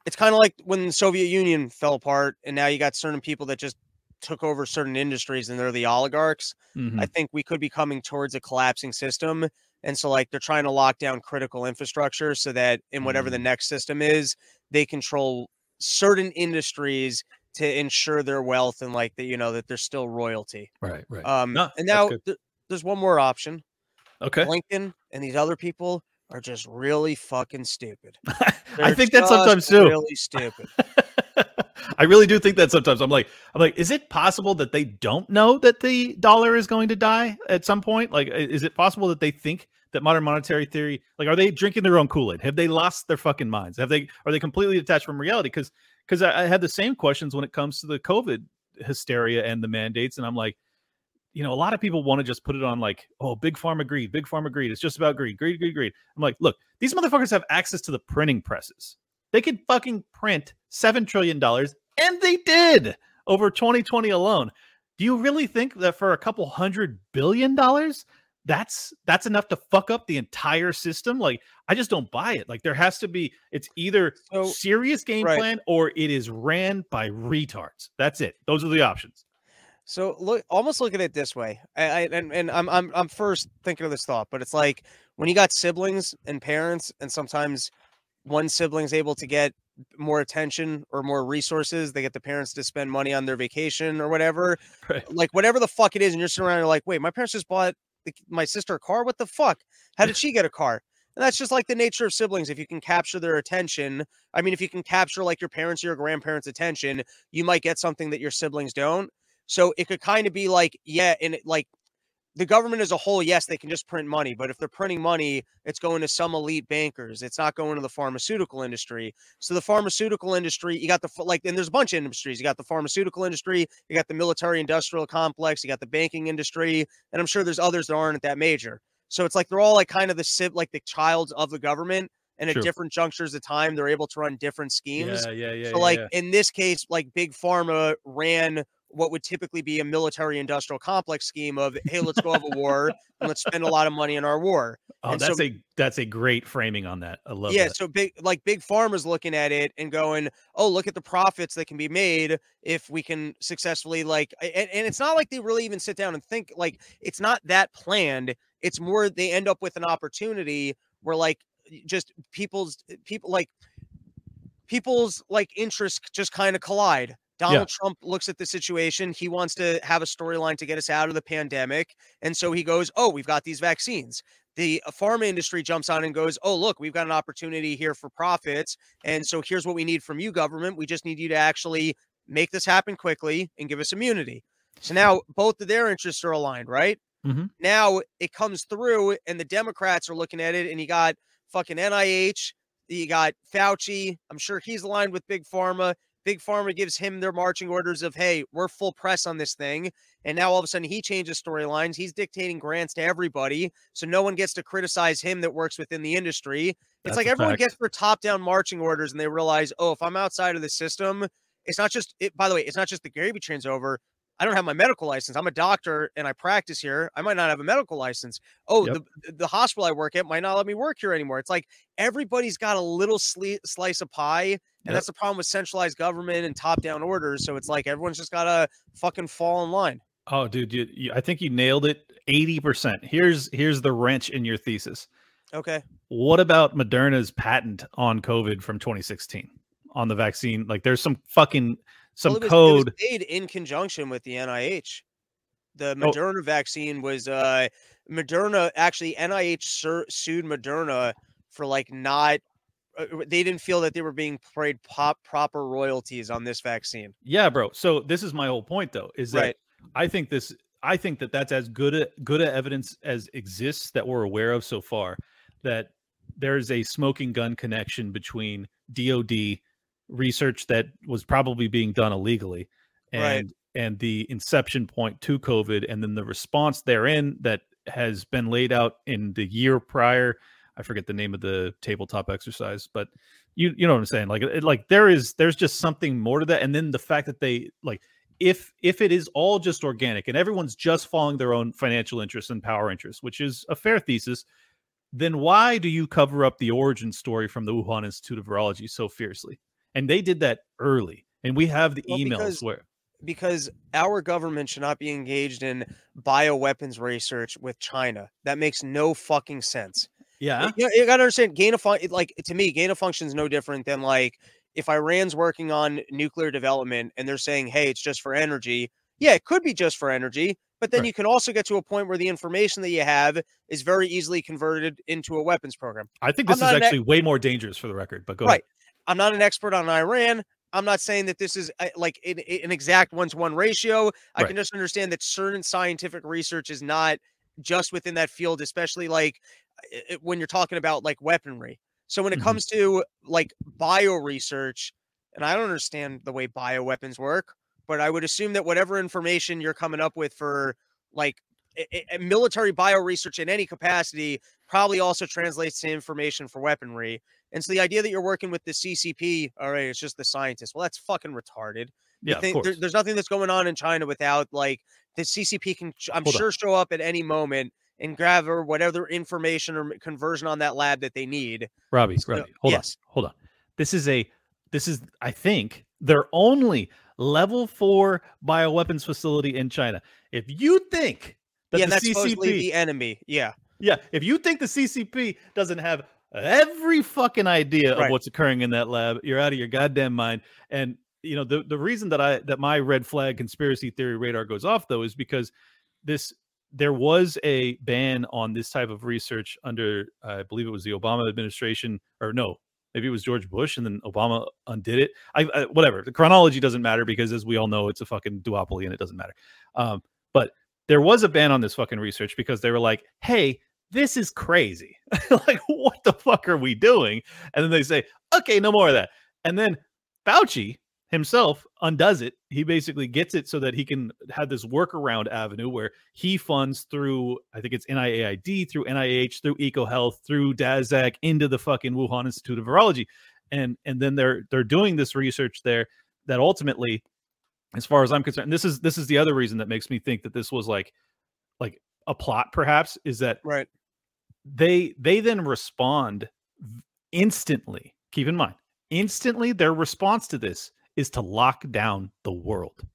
It's kind of like when the Soviet Union fell apart, and now you got certain people that just took over certain industries, and they're the oligarchs. Mhm. I think we could be coming towards a collapsing system. And so, like, they're trying to lock down critical infrastructure so that in whatever the Mm. next system is, they control certain industries to ensure their wealth and, like, that, you know, that there's still royalty. Right, right. Um, No, and now th- there's one more option. okay. Blinken and these other people are just really fucking stupid. <laughs> I think that sometimes too. Really stupid. <laughs> I really do think that sometimes. I'm like, I'm like, is it possible that they don't know that the dollar is going to die at some point? Like, is it possible that they think that modern monetary theory, like, are they drinking their own Kool Aid? Have they lost their fucking minds? Have they? Are they completely detached from reality? Because, because I, I had the same questions when it comes to the COVID hysteria and the mandates, and I'm like, you know, a lot of people want to just put it on like, oh, big pharma greed, big pharma greed. It's just about greed, greed, greed, greed. I'm like, look, these motherfuckers have access to the printing presses. They could fucking print $7 trillion, and they did over 2020 alone. Do you really think that for a couple hundred billion dollars, that's that's enough to fuck up the entire system? Like, I just don't buy it. Like, there has to be it's either So- serious game right. plan or it is ran by retards. That's it. Those are the options. So look, almost look at it this way. I, I and, and I'm I'm I'm first thinking of this thought, but it's like when you got siblings and parents, and sometimes one sibling's able to get more attention or more resources. They get the parents to spend money on their vacation or whatever. <laughs> Right. Like whatever the fuck it is, and you're sitting around, you're like, wait, my parents just bought the, my sister a car. What the fuck? How did <laughs> she get a car? And that's just like the nature of siblings. If you can capture their attention, I mean, if you can capture like your parents or your grandparents' attention, you might get something that your siblings don't. So it could kind of be like, yeah, and it, like the government as a whole, yes, they can just print money, but if they're printing money, it's going to some elite bankers. It's not going to the pharmaceutical industry. So the pharmaceutical industry, you got the like, and there's a bunch of industries. You got the pharmaceutical industry, you got the military industrial complex, you got the banking industry, and I'm sure there's others that aren't that major. So it's like they're all like kind of the like the child of the government, and at True. different junctures of time, they're able to run different schemes. Yeah, yeah, yeah. So, like in this case, like Big Pharma ran what would typically be a military industrial complex scheme of, hey, let's go have a war <laughs> and let's spend a lot of money on our war. oh, and so- that's a that's a great framing on that. I love yeah, that. so big like big Pharma's looking at it and going, oh, look at the profits that can be made if we can successfully like and, and it's not like they really even sit down and think like it's not that planned. It's more they end up with an opportunity where like just people's eh, people like people's like interests just kind of collide. Donald Trump looks at the situation. He wants to have a storyline to get us out of the pandemic. And so he goes, Oh, we've got these vaccines. The uh, pharma industry jumps on and goes, Oh, look, we've got an opportunity here for profits. And so here's what we need from you, government. We just need you to actually make this happen quickly and give us immunity. So now both of their interests are aligned, right? Mhm. Now it comes through, and the Democrats are looking at it, and you got fucking NIH, you got Fauci. I'm sure he's aligned with Big Pharma. Big Pharma gives him their marching orders of, hey, we're full press on this thing. And now all of a sudden he changes storylines. He's dictating grants to everybody. So no one gets to criticize him that works within the industry. It's That's like everyone fact. gets their top down marching orders and they realize, oh, if I'm outside of the system, it's not just it, by the way, it's not just the gravy train's over. I don't have my medical license. I'm a doctor and I practice here. I might not have a medical license. Oh, Yep. the the hospital I work at might not let me work here anymore. It's like everybody's got a little sli- slice of pie, and Yep. that's the problem with centralized government and top down orders. So it's like everyone's just gotta fucking fall in line. Oh, dude, you, you, I think you nailed it. Eighty percent. Here's here's the wrench in your thesis. Okay. What about Moderna's patent on COVID from 2016 on the vaccine? Like, there's some fucking some Well, was, code. Made in conjunction with the NIH. The Oh. Moderna vaccine was uh Moderna actually NIH sur- sued Moderna for like not uh, they didn't feel that they were being paid pop proper royalties on this vaccine. Yeah, bro. So this is my whole point, though, is that Right. I think this. I think that that's as good a good a evidence as exists that we're aware of so far. That there is a smoking gun connection between DoD research that was probably being done illegally, and Right. and the inception point to COVID, and then the response therein that has been laid out in the year prior. I forget the name of the tabletop exercise, but you you know what I'm saying. Like it, like there is there's just something more to that, and then the fact that they like if if it is all just organic and everyone's just following their own financial interests and power interests, which is a fair thesis, then why do you cover up the origin story from the Wuhan Institute of Virology so fiercely? And they did that early, and we have the Well, emails because- where because our government should not be engaged in bioweapons research with China. That makes no fucking sense. yeah You, you gotta understand gain of fun like to me, gain of function is no different than like if Iran's working on nuclear development and they're saying, hey, it's just for energy. Yeah, it could be just for energy, but then Right. you can also get to a point where the information that you have is very easily converted into a weapons program. I think I'm this is not an actually way more dangerous for the record. But go Right. ahead. I'm not an expert on Iran. I'm not saying that this is uh, like an, an exact one to one ratio. I Right. can just understand that certain scientific research is not just within that field, especially like i- i- when you're talking about like weaponry. So when it Mhm. comes to like bio research, and I don't understand the way bioweapons work, but I would assume that whatever information you're coming up with for like i- i- military bio research in any capacity probably also translates to information for weaponry. And so the idea that you're working with the CCP, all right, it's just the scientists. Well, that's fucking retarded. You Yeah, of think course. there- there's nothing that's going on in China without like the CCP can, I'm Hold on. sure, show up at any moment and gather whatever information or conversion on that lab that they need. Robbie, So- Robbie, hold yes. on, hold on. This is a, this is, I think, their only level four bioweapons facility in China. If you think that yeah, the that's supposedly CCP, the enemy. Yeah, yeah, if you think the CCP doesn't have every fucking idea of what's occurring in that lab, you're out of your goddamn mind. And you know the the reason that I that my red flag conspiracy theory radar goes off though is because this there was a ban on this type of research under I believe it was the Obama administration or no maybe it was George Bush and then Obama undid it. I, I whatever the chronology doesn't matter because as we all know it's a fucking duopoly and it doesn't matter. Um but there was a ban on this fucking research because they were like hey this is crazy <laughs> like what the fuck are we doing and then they say okay no more of that and then Fauci himself undoes it. He basically gets it so that he can have this workaround avenue where he funds through, I think it's NIAID, through NIH, through EcoHealth, through DASAC into the fucking Wuhan Institute of Virology, and and then they're they're doing this research there that ultimately, as far as I'm concerned, this is this is the other reason that makes me think that this was like like a plot, perhaps, is that right. They they then respond instantly keep in mind instantly their response to this is to lock down the world.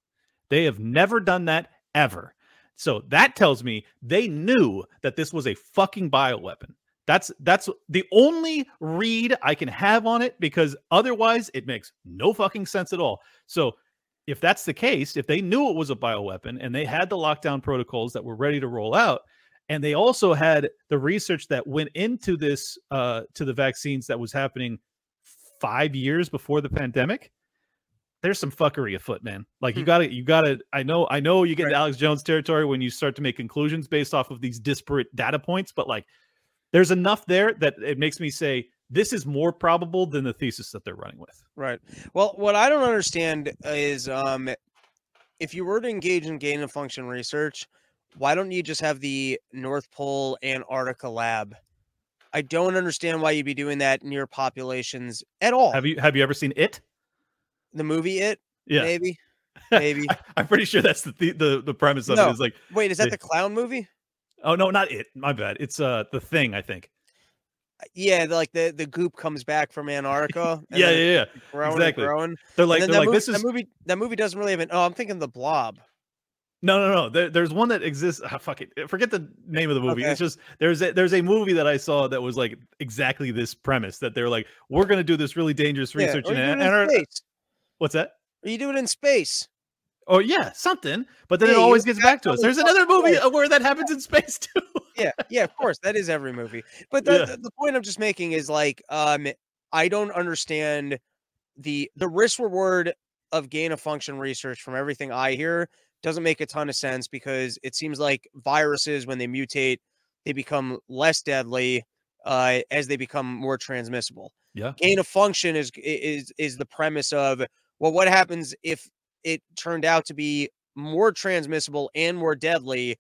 They have never done that ever. So that tells me they knew that this was a fucking bioweapon. That's that's the only read i can have on it because otherwise it makes no fucking sense at all. So if that's the case if they knew it was a bioweapon and they had the lockdown protocols that were ready to roll out and they also had the research that went into this uh to the vaccines that was happening five years before the pandemic there's some fuckery afoot man like you Hmm. gotta you gotta i know i know you get Right. into alex jones territory when you start to make conclusions based off of these disparate data points but like there's enough there that it makes me say this is more probable than the thesis that they're running with Right. Well, what I don't understand is um if you were to engage in gain of function research, why don't you just have the North Pole Antarctica lab? I don't understand why you'd be doing that near populations at all. have you have you ever seen it the movie It? yeah Maybe. <laughs> Maybe. I, am pretty sure that's the, the the premise of No. it is like Wait, is that They- the clown movie? oh no not it my bad it's uh the thing i think Yeah, like the, the goop comes back from Antarctica. <laughs> yeah yeah yeah growing and exactly. growing. they're like they're like movie, this is that movie that movie doesn't really have an oh, I'm thinking the blob. No, no, no. There, there's one that exists. ah, fuck it. Forget the name of the movie. Okay. It's just there's a, there's a movie that I saw that was like exactly this premise that they're like, we're gonna do this really dangerous Yeah, research in you it in Antarctica. space. What's that? Or you do it in space. Oh yeah, something. But then Yeah, it always gets back to us. There's another movie uh, where that happens in space too. yeah, yeah, of course. That is every movie. But the, Yeah. the, the point I'm just making is like, um, I don't understand the the risk reward of gain of function research from everything I hear doesn't make a ton of sense because it seems like viruses when they mutate, they become less deadly uh, as they become more transmissible. Yeah. Gain of function is is is the premise of well, what happens if it turned out to be more transmissible and more deadly?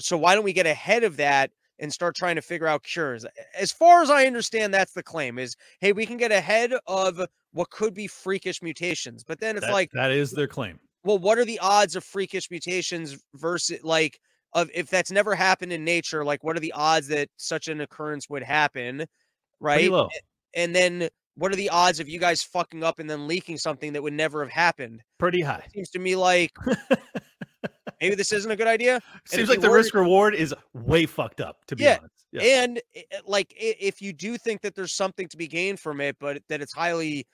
So why don't we get ahead of that and start trying to figure out cures? As far as I understand, that's the claim is hey, we can get ahead of what could be freakish mutations. But then it's That- like, that is their claim. Well, what are the odds of freakish mutations versus like of if that's never happened in nature, like what are the odds that such an occurrence would happen? Pretty Right. low. And then what are the odds of you guys fucking up and then leaking something that would never have happened? Pretty high. Seems to me like <laughs> maybe this isn't a good idea. Seems like the risk reward is way fucked up. To be Yeah, honest. Yeah. And eh, i- like if you do think that there's something to be gained from it, but that it's highly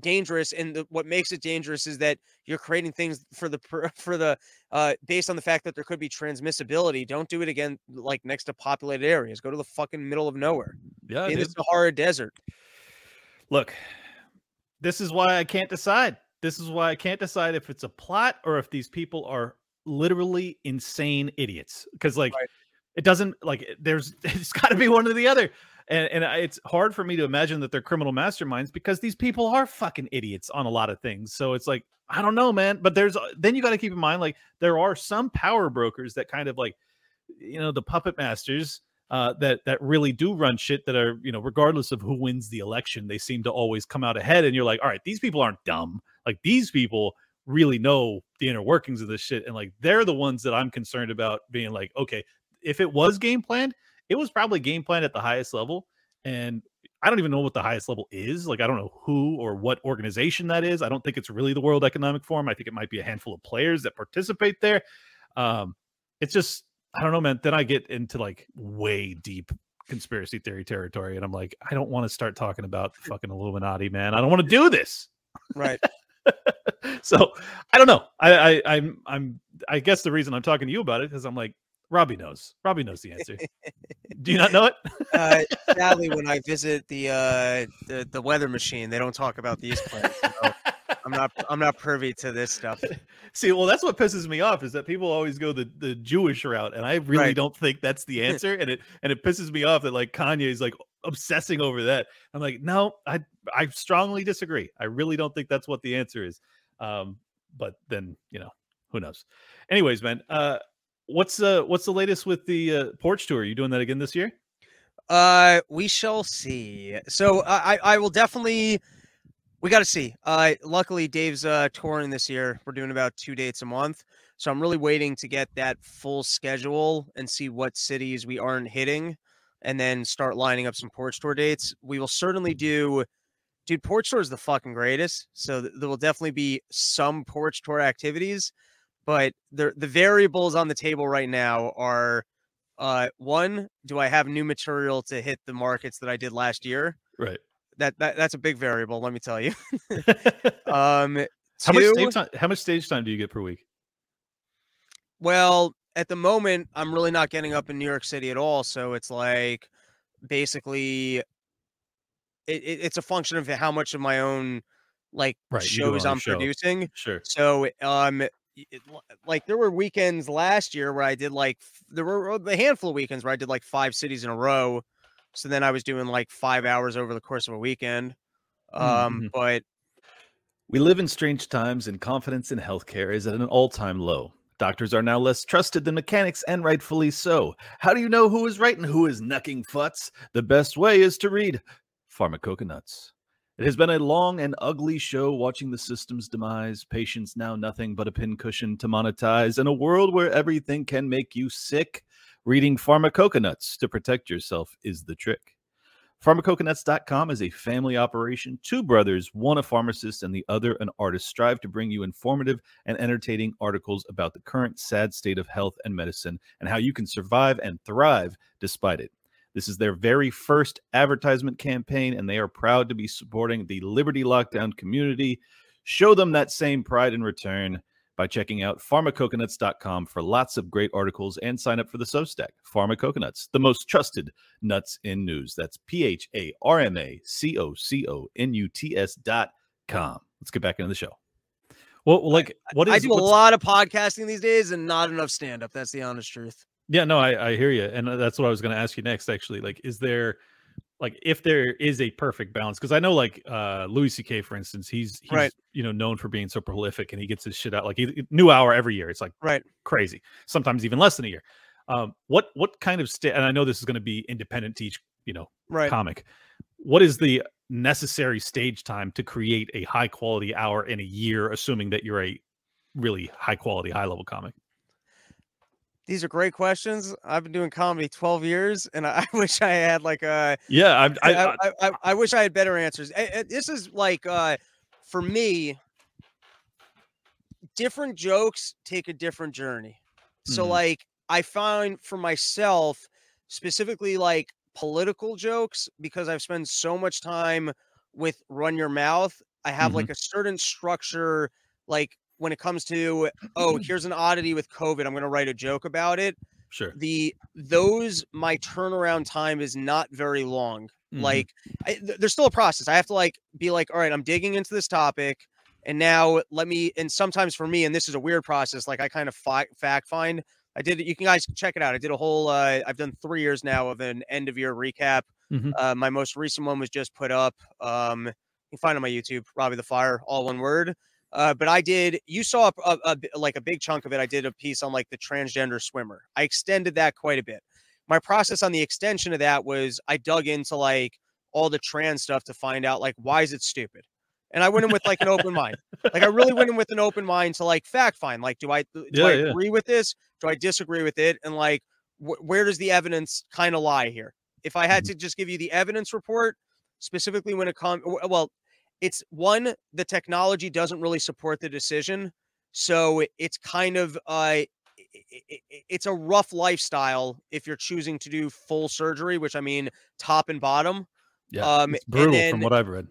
dangerous and the, what makes it dangerous is that you're creating things for the <laughs> for the uh based on the fact that there could be transmissibility don't do it again like next to populated areas go to the fucking middle of nowhere yeah. in the dude. sahara desert Look, this is why I can't decide. This is why I can't decide if it's a plot or if these people are literally insane idiots. Because like Right. it doesn't like there's <laughs> it's got to be one or the other. And and it's hard for me to imagine that they're criminal masterminds because these people are fucking idiots on a lot of things. So it's like I don't know, man. But there's uh, then you got to keep in mind like there are some power brokers that kind of like you know the puppet masters uh, that that really do run shit that are you know regardless of who wins the election, they seem to always come out ahead. And you're like, all right, these people aren't dumb. Like these people really know the inner workings of this shit, and like they're the ones that I'm concerned about being like, okay, if it was game planned, it was probably game plan at the highest level, and I don't even know what the highest level is. Like, I don't know who or what organization that is. I don't think it's really the World Economic Forum. I think it might be a handful of players that participate there. Um, it's just, I don't know, man. Then I get into like way deep conspiracy theory territory, and I'm like, I don't want to start talking about fucking Illuminati, man. I don't want to do this. Right. <laughs> so I don't know. I, I I'm I'm I guess the reason I'm talking to you about it is I'm like, Robbie knows. Robbie knows the answer. <laughs> Do you not know it? uh, sadly, when I <laughs> visit the, uh, the the weather machine, they don't talk about these plans. So <laughs> I'm not I'm not privy to this stuff. See, well, that's what pisses me off is that people always go the, the Jewish route, and I really Right. don't think that's the answer. and it and it pisses me off that like Kanye is like obsessing over that. I'm like, no, I I strongly disagree. I really don't think that's what the answer is. Um, but then you know, who knows? Anyways, man, uh, what's uh what's the latest with the uh, porch tour? Are you doing that again this year? Uh, we shall see. So I I I will definitely. We got to see. Uh, luckily Dave's uh touring this year. We're doing about two dates a month, so I'm really waiting to get that full schedule and see what cities we aren't hitting, and then start lining up some porch tour dates. We will certainly do. Dude, porch tour is the fucking greatest. So th- there will definitely be some porch tour activities, but the the variables on the table right now are uh one do i have new material to hit the markets that i did last year Right. that, that that's a big variable let me tell you <laughs> <laughs> um how much stage time? How much stage time do you get per week? well at the moment i'm really not getting up in new york city at all so it's like basically it, it, it's a function of how much of my own like Right, you do it shows i'm show. producing Sure. So, um, it- like there were weekends last year where I did like there were a handful of weekends where I did like five cities in a row. So then I was doing like five hours over the course of a weekend. Um, Mhm. but We live in strange times, and confidence in healthcare is at an all time low. Doctors are now less trusted than mechanics, and rightfully so. How do you know who is right and who is knucking futs? The best way is to read Pharmacoconuts. It has been a long and ugly show watching the system's demise, patients now nothing but a pincushion to monetize, in a world where everything can make you sick. Reading Pharmacoconuts to protect yourself is the trick. Pharmacoconuts.com is a family operation. Two brothers, one a pharmacist and the other an artist, strive to bring you informative and entertaining articles about the current sad state of health and medicine and how you can survive and thrive despite it. This is their very first advertisement campaign, and they are proud to be supporting the Liberty Lockdown community. Show them that same pride in return by checking out pharmacoconuts.com for lots of great articles and sign up for the Substack. Pharmacoconuts, the most trusted nuts in news. That's P H A R M A C O C O N U T S dot com. Let's get back into the show. Well, like, what is I do a lot of podcasting these days and not enough stand up. That's the honest truth. Yeah, no, I, I hear you, and uh, that's what I was going to ask you next. Actually, like, is there, like, if there is a perfect balance? Because I know, like, uh Louis C.K. for instance, he's he's Right. you know known for being so prolific, and he gets his shit out like he, new hour every year. It's like Right. crazy. Sometimes even less than a year. Um, what what kind of sta- and I know this is going to be independent to each you know Right. comic. What is the necessary stage time to create a high quality hour in a year, assuming that you're a really high quality, high level comic? These are great questions. I've been doing comedy 12 years and I, <laughs> wish I had like a Yeah, I, I, I, I, I, I wish I had better answers. This is like uh, for me, different jokes take a different journey. So Mhm. like I find for myself specifically like political jokes because I've spent so much time with run your mouth. I have Mhm. like a certain structure like when it comes to oh <clears throat> here's an oddity with covid i'm going to write a joke about it sure. the those my turnaround time is not very long Mhm. like I, th- there's still a process i have to like be like all right i'm digging into this topic and now let me and sometimes for me and this is a weird process like i kind of fi- fact find i did you can guys check it out i did a whole uh, i've done three years now of an end of year recap Mhm. uh, my most recent one was just put up um you can find on my youtube robbie the fire all one word uh, but I did. You saw a, a, a like a big chunk of it. I did a piece on like the transgender swimmer. I extended that quite a bit. my process on the extension of that was I dug into like all the trans stuff to find out like why is it stupid? And I went in with like an open mind. Like I really went in with an open mind to like fact find. Like, do I do Yeah, I yeah. agree with this? Do I disagree with it? And like, wh- where does the evidence kind of lie here? If I Mm-hmm. had to just give you the evidence report, specifically when it comes, well, it's one the technology doesn't really support the decision, so it's kind of uh, it's a rough lifestyle if you're choosing to do full surgery, which I mean top and bottom. Yeah, Um, it's and brutal then- from what I've read.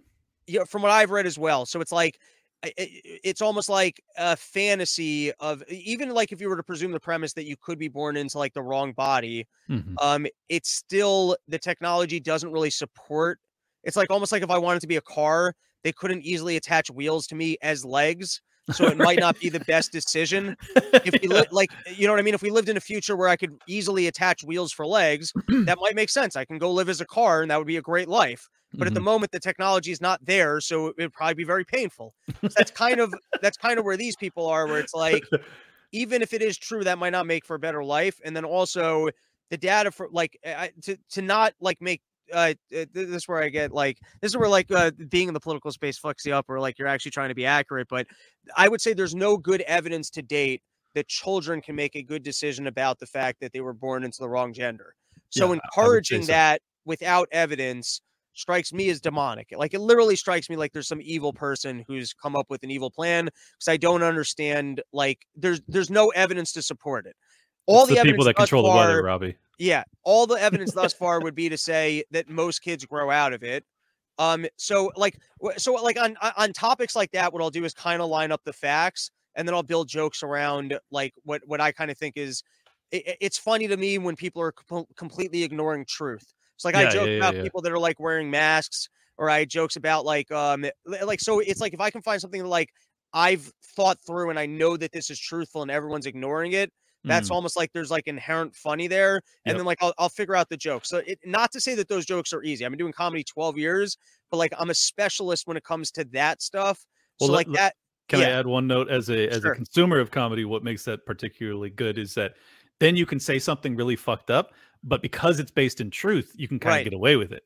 yeah, from what I've read as well. So it's like it's almost like a fantasy of even like if you were to presume the premise that you could be born into like the wrong body, Mhm. um, it's still the technology doesn't really support. It's like almost like if I wanted to be a car, they couldn't easily attach wheels to me as legs. So it might not be the <laughs> best decision. If we <laughs> li- like, you know what I mean? If we lived in a future where I could easily attach wheels for legs, <clears throat> that might make sense. I can go live as a car and that would be a great life. But at the Mhm. moment, the technology is not there, so it would probably be very painful. So that's kind of that's kind of where these people are, where it's like, <laughs> even if it is true, that might not make for a better life. And then also the data for like I, to to not like make uh this is where I get like this is where like uh being in the political space fucks you up, or like you're actually trying to be accurate. But I would say there's no good evidence to date that children can make a good decision about the fact that they were born into the wrong gender. So Yeah, I would say encouraging so. that without evidence strikes me as demonic. Like it literally strikes me like there's some evil person who's come up with an evil plan because I don't understand. Like there's there's no evidence to support it. All the, the people that control the weather, Robbie. yeah, all the evidence thus far would be to say that most kids grow out of it. Um, so like, so like on on- topics like that, what I'll do is kind of line up the facts, and then I'll build jokes around like what what I kind of think is. i- i- it's funny to me when people are com- completely ignoring truth. It's like I joke yeah, yeah, about yeah. people that are like wearing masks, or I jokes about like um like so. It's like if I can find something that, like I've thought through and I know that this is truthful and everyone's ignoring it that's Mm. almost like there's like inherent funny there and Yep. then like I'll, I'll figure out the joke. so it, not to say that those jokes are easy i've been doing comedy 12 years but like i'm a specialist when it comes to that stuff Well, so let- like that Can I add one note as a as Sure. a consumer of comedy? What makes that particularly good is that then you can say something really fucked up, but because it's based in truth, you can kind Right. of get away with it.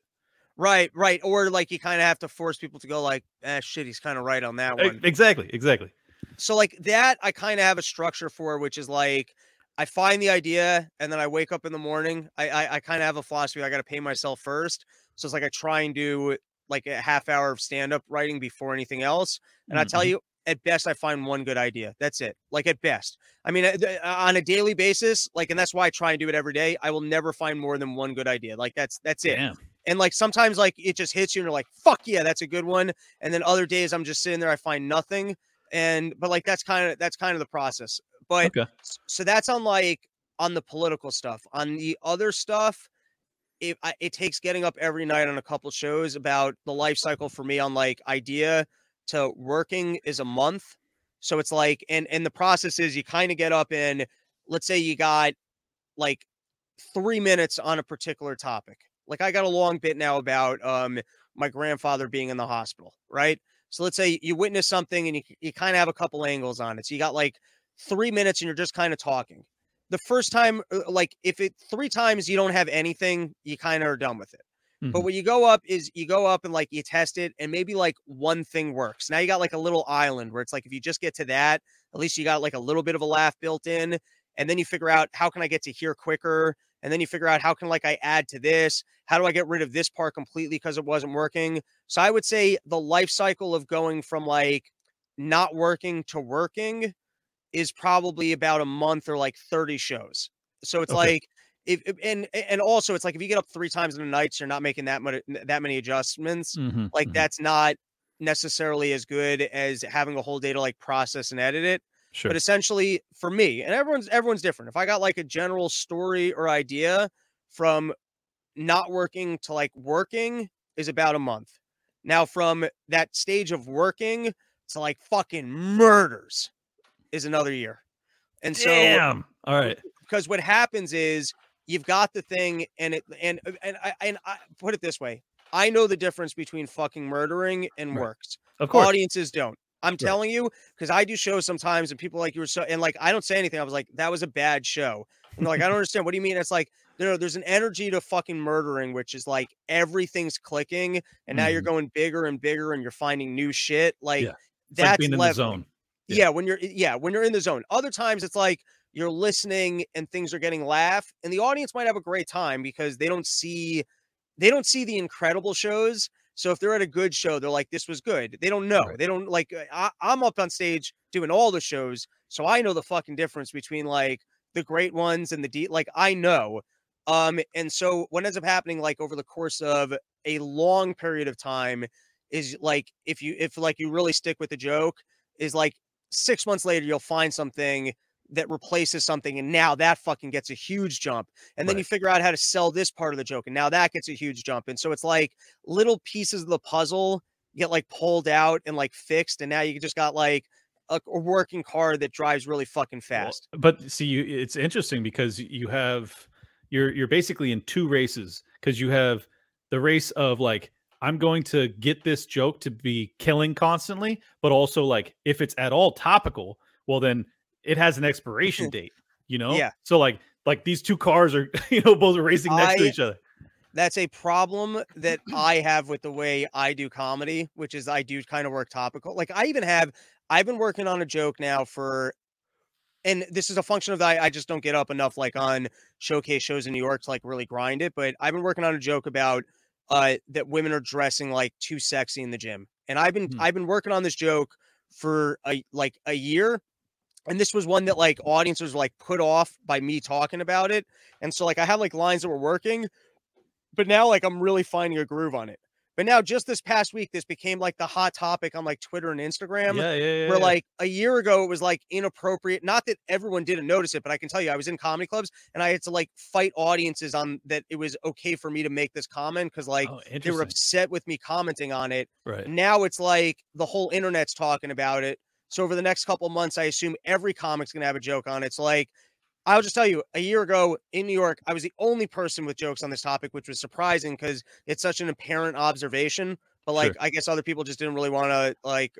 right right or like you kind of have to force people to go like eh, shit he's kind of right on that one Exactly, exactly. so like that i kind of have a structure for which is like i find the idea and then i wake up in the morning i i, I kind of have a philosophy i got to pay myself first so it's like i try and do like a half hour of stand-up writing before anything else and i tell Mhm. you at best i find one good idea that's it like at best i mean uh, uh, on a daily basis like and that's why i try and do it every day i will never find more than one good idea like that's that's it Damn. and like sometimes like it just hits you and you're like fuck yeah that's a good one and then other days i'm just sitting there i find nothing and but like that's kind of that's kind of the process but Okay. so that's on like on the political stuff. On the other stuff it, I, it takes getting up every night on a couple shows about the life cycle for me on like idea to working is a month. So it's like and and the process is you kind of get up and let's say you got like three minutes on a particular topic. Like i got a long bit now about um my grandfather being in the hospital right? So let's say you witness something and you, you kind of have a couple angles on it. So you got like three minutes and you're just kind of talking. The first time uh, like if it three times you don't have anything you kind of are done with it. But Mhm. what you go up is you go up and like you test it and maybe like one thing works. Now you got like a little island where it's like if you just get to that at least you got like a little bit of a laugh built in and then you figure out how can i get to here quicker? And then you figure out how can like i add to this? How do i get rid of this part completely because it wasn't working? So i would say the life cycle of going from like not working to working is probably about a month or like 30 shows so it's Okay. like if and and also it's like if you get up three times in a night so you're not making that much that many adjustments Mhm, like mhm. that's not necessarily as good as having a whole day to like process and edit it Sure. but essentially for me and everyone's everyone's different if i got like a general story or idea from not working to like working is about a month now from that stage of working to like fucking murders is another year and so Damn. All right. because what happens is you've got the thing and it and uh, and I and I put it this way I know the difference between fucking murdering and Right. works Of course. audiences don't I'm telling you because I do shows sometimes and people like you were so and like I don't say anything I was like that was a bad show and they're like I don't <laughs> understand what do you mean it's like you know, there's an energy to fucking murdering, which is like everything's clicking, and now you're Mhm. going bigger and bigger, and you're finding new shit. Like Yeah. It's like that's being in the zone. Yeah. Yeah. when you're yeah, when you're in the zone. Other times it's like you're listening and things are getting laugh, and the audience might have a great time because they don't see they don't see the incredible shows. So if they're at a good show, they're like, "This was good." They don't know. Right. They don't like. uh, I, I'm up on stage doing all the shows, so I know the fucking difference between like the great ones and the deep. Like I know. Um, and so what ends up happening, like over the course of a long period of time, is like if you if like you really stick with the joke, is like six months later you'll find something that replaces something and now that fucking gets a huge jump and then Right. you figure out how to sell this part of the joke and now that gets a huge jump and so it's like little pieces of the puzzle get like pulled out and like fixed and now you just got like a, a working car that drives really fucking Well, fast but see, you it's interesting because you have you're you're basically in two races because you have the race of like I'm going to get this joke to be killing constantly, but also like if it's at all topical, well then it has an expiration <laughs> date, you know? Yeah. So like like these two cars are <laughs> you know both are racing next to each other. that's a problem that <clears throat> I have with the way I do comedy, which is I do kind of work topical. Like I even have I've been working on a joke now for and this is a function of that I just don't get up enough like on showcase shows in New York to like really grind it, but I've been working on a joke about uh that women are dressing like too sexy in the gym. And I've been Hmm. I've been working on this joke for a like a year and this was one that like audiences were like put off by me talking about it and so like i had like lines that were working but now like i'm really finding a groove on it but now just this past week this became like the hot topic on like twitter and instagram yeah, yeah, yeah. where yeah. like a year ago it was like inappropriate not that everyone didn't notice it but i can tell you i was in comedy clubs and i had to like fight audiences on that it was okay for me to make this comment because like oh, they were upset with me commenting on it right. now it's like the whole internet's talking about it. So over the next couple of months, I assume every comic's gonna have a joke on it. It's like I'll just tell you, a year ago in New York, I was the only person with jokes on this topic, which was surprising because it's such an apparent observation. But like, Sure. I guess other people just didn't really want to like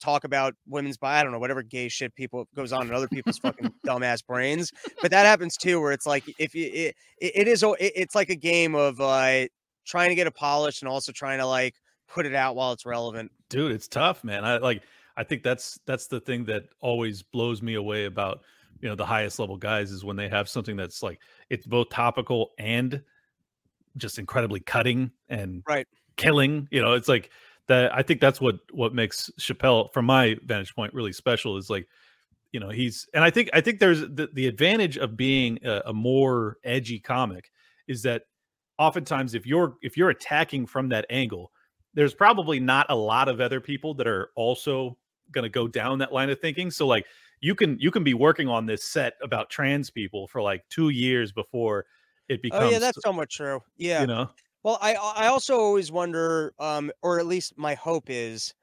talk about women's bi. I don't know, whatever gay shit people goes on in other people's fucking <laughs> dumbass brains. But that happens too, where it's like if you, it, it, it is, it, it's like a game of uh trying to get it polished and also trying to like put it out while it's relevant. dude it's tough man i like i think that's that's the thing that always blows me away about you know the highest level guys is when they have something that's like it's both topical and just incredibly cutting and Right. killing you know it's like that i think that's what what makes chappelle from my vantage point really special is like you know he's and i think i think there's the, the advantage of being a, a more edgy comic is that oftentimes if you're if you're attacking from that angle there's probably not a lot of other people that are also going to go down that line of thinking so like you can you can be working on this set about trans people for like two years before it becomes Oh yeah, that's so much true. Yeah. you know Well, I I also always wonder, um, or at least my hope is,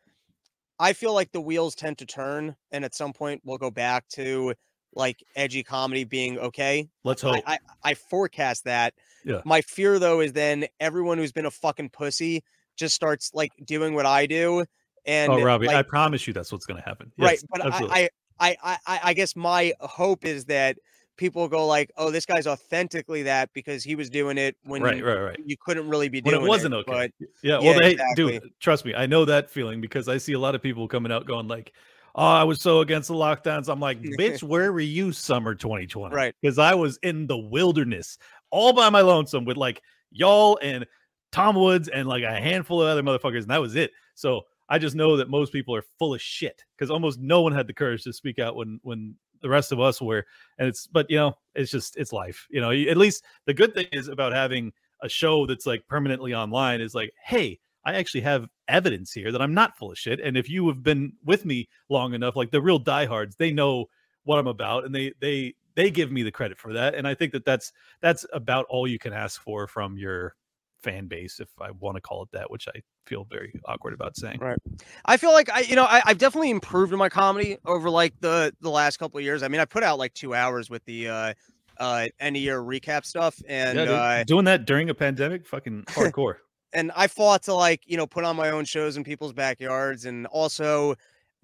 I feel like the wheels tend to turn, and at some point we'll go back to like edgy comedy being okay. let's hope I, I I forecast that. Yeah. My fear though is then everyone who's been a fucking pussy just starts like doing what I do, and oh robbie i promise you that's what's going to happen right. But. I, I I I I guess my hope is that people go like, oh, this guy's authentically that because he was doing it when right you, right right. you couldn't really be when doing it wasn't okay. But yeah well they exactly. dude trust me i know that feeling because i see a lot of people coming out going like oh i was so against the lockdowns. I'm like bitch <laughs> where were you summer 2020 Right. because i was in the wilderness all by my lonesome with like y'all and tom woods and like a handful of other motherfuckers and that was it. So i just know that most people are full of shit because almost no one had the courage to speak out when when the rest of us were and it's but you know it's just it's life you know at least the good thing is about having a show that's like permanently online is like hey i actually have evidence here that i'm not full of shit and if you have been with me long enough like the real diehards they know what i'm about and they they they give me the credit for that and i think that that's that's about all you can ask for from your fan base if i want to call it that which i feel very awkward about saying Right. I feel like I, you know, I, I've definitely improved in my comedy over like the the last couple of years. I mean, I put out like two hours with the uh uh end of year recap stuff, and yeah, dude, uh doing that during a pandemic fucking hardcore <laughs> and I fought to like you know put on my own shows in people's backyards, and also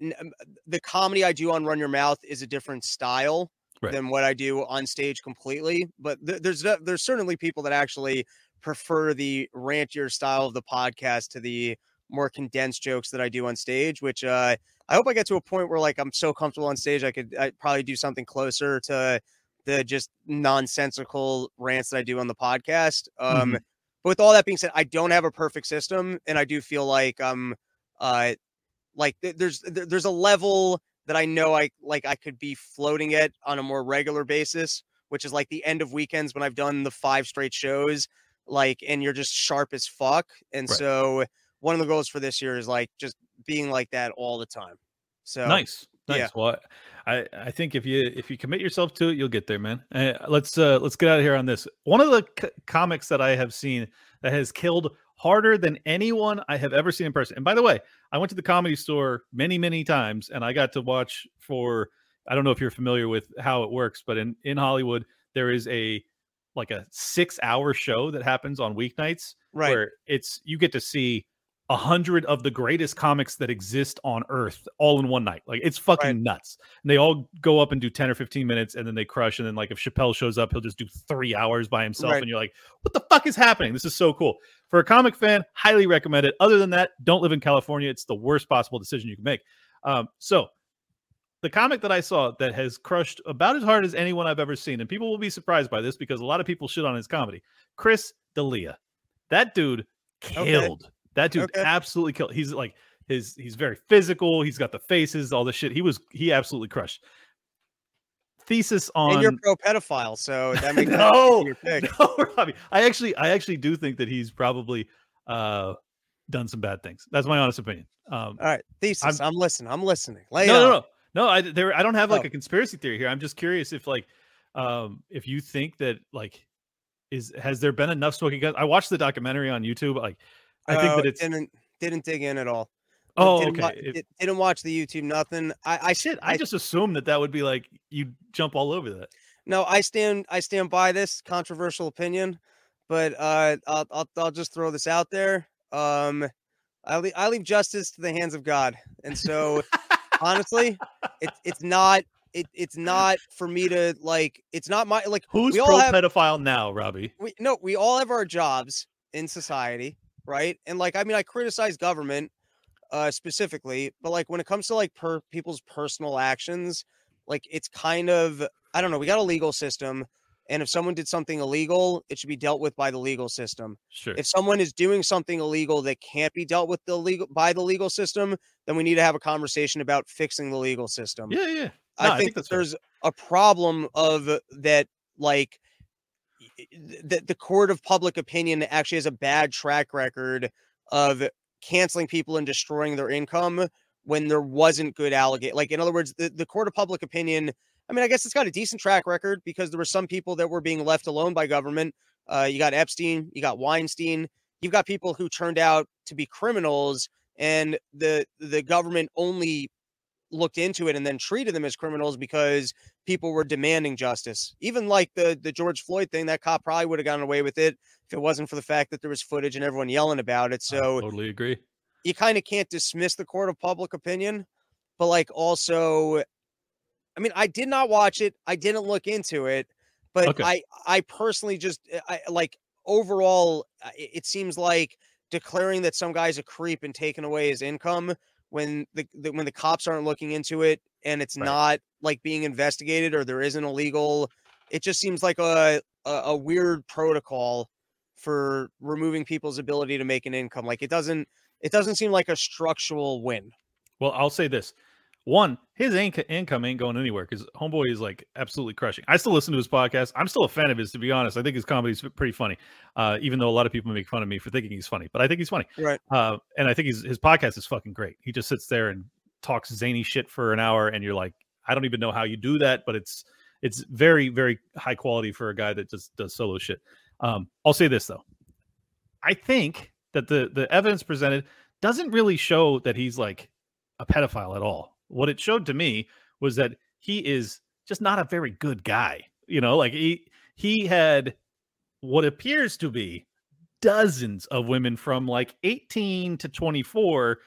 um, the comedy I do on Run Your Mouth is a different style. Right. than what I do on stage completely. But th- there's there's certainly people that actually prefer the rantier style of the podcast to the more condensed jokes that I do on stage. Which uh, I hope I get to a point where like I'm so comfortable on stage I could I probably do something closer to the just nonsensical rants that I do on the podcast. Um, Mhm. But with all that being said, I don't have a perfect system, and I do feel like um uh like th- there's there- there's a level that I know I like I could be floating at on a more regular basis, which is like the end of weekends when I've done the five straight shows, like and you're just sharp as fuck. And Right. so one of the goals for this year is like just being like that all the time. So Nice. Nice. yeah. Well, I I think if you if you commit yourself to it, you'll get there, man. Uh, let's uh let's get out of here on this. One of the c- comics that I have seen that has killed harder than anyone I have ever seen in person. And by the way, I went to the comedy store many many times, and I got to watch for. I don't know if you're familiar with how it works, but in in Hollywood there is a like a six hour show that happens on weeknights right. where it's you get to see a hundred of the greatest comics that exist on earth all in one night. Like it's fucking Right. nuts. And they all go up and do 10 or 15 minutes and then they crush. And then like if Chappelle shows up, he'll just do three hours by himself. Right. And you're like, what the fuck is happening? This is so cool. For a comic fan, highly recommend it. Other than that, don't live in California. It's the worst possible decision you can make. Um, so the comic that I saw that has crushed about as hard as anyone I've ever seen, and people will be surprised by this because a lot of people shit on his comedy. Chris D'Elia, that dude killed. That dude Okay. absolutely killed. He's like his he's very physical. He's got the faces, all the shit. He was he absolutely crushed. Thesis on and you're pro pedophile, so that <laughs> makes no, your pick. no, <laughs> Robbie. I actually I actually do think that he's probably uh done some bad things. That's my honest opinion. Um All right, thesis. I'm, listening. I'm listening. Lay no, no, no, no. I there. I don't have like Oh. a conspiracy theory here. I'm just curious if like, um, if you think that like, is has there been enough smoking guns? I watched the documentary on YouTube. Like, I think Oh, that it's. didn't didn't dig in at all. Oh, didn't, okay. If- di- didn't watch the YouTube. Nothing. I, I shit. I, I- just assumed that that would be like you jump all over that. No, I stand I stand by this controversial opinion, but uh, I'll, I'll I'll just throw this out there. Um, I leave I leave justice to the hands of God, and so <laughs> honestly, it's it's not it it's not for me to like. It's not my like. Who's we all pro have pedophile now, Robbie? we no we all have our jobs in society, right? And like I mean, I criticize government uh specifically, but like when it comes to like per people's personal actions, like it's kind of I don't know. We got a legal system, and if someone did something illegal, it should be dealt with by the legal system. Sure. If someone is doing something illegal that can't be dealt with the legal by the legal system, then we need to have a conversation about fixing the legal system. yeah, yeah. No, I, think, that's that fair. there's a problem of that, like that the court of public opinion actually has a bad track record of canceling people and destroying their income when there wasn't good allegate. Like in other words, the, the court of public opinion. I mean, I guess it's got a decent track record because there were some people that were being left alone by government. Uh, you got Epstein, you got Weinstein, you've got people who turned out to be criminals, and the the government only looked into it and then treated them as criminals because people were demanding justice. Even like the the George Floyd thing, that cop probably would have gotten away with it if it wasn't for the fact that there was footage and everyone yelling about it. I So totally agree. you kind of can't dismiss the court of public opinion, but like also, I mean, I did not watch it. I didn't look into it, but Okay. I I personally just eh, I like overall, it, it seems like declaring that some guy's a creep and taking away his income when the, the when the cops aren't looking into it and it's Right. not like being investigated or there isn't a legal it just seems like a, a a weird protocol for removing people's ability to make an income like it doesn't it doesn't seem like a structural win Well, I'll say this. One, his inc- income ain't going anywhere because Homeboy is like absolutely crushing. I still listen to his podcast. I'm still a fan of his, to be honest. I think his comedy is pretty funny, uh, even though a lot of people make fun of me for thinking he's funny. But I think he's funny. right Uh, and I think he's, his podcast is fucking great. He just sits there and talks zany shit for an hour, and you're like, I don't even know how you do that, but it's it's very very high quality for a guy that just does solo shit. Um, I'll say this though, I think that the the evidence presented doesn't really show that he's like a pedophile at all. What it showed to me was that he is just not a very good guy. You know, like he he had what appears to be dozens of women from like 18 to 24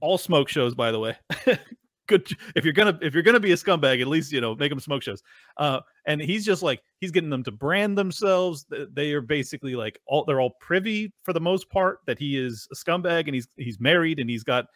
all smoke shows by the way <laughs> good. If you're gonna if you're gonna be a scumbag, at least you know make them smoke shows. Uh, and he's just like he's getting them to brand themselves. They are basically like all they're all privy for the most part that he is a scumbag and he's he's married and he's got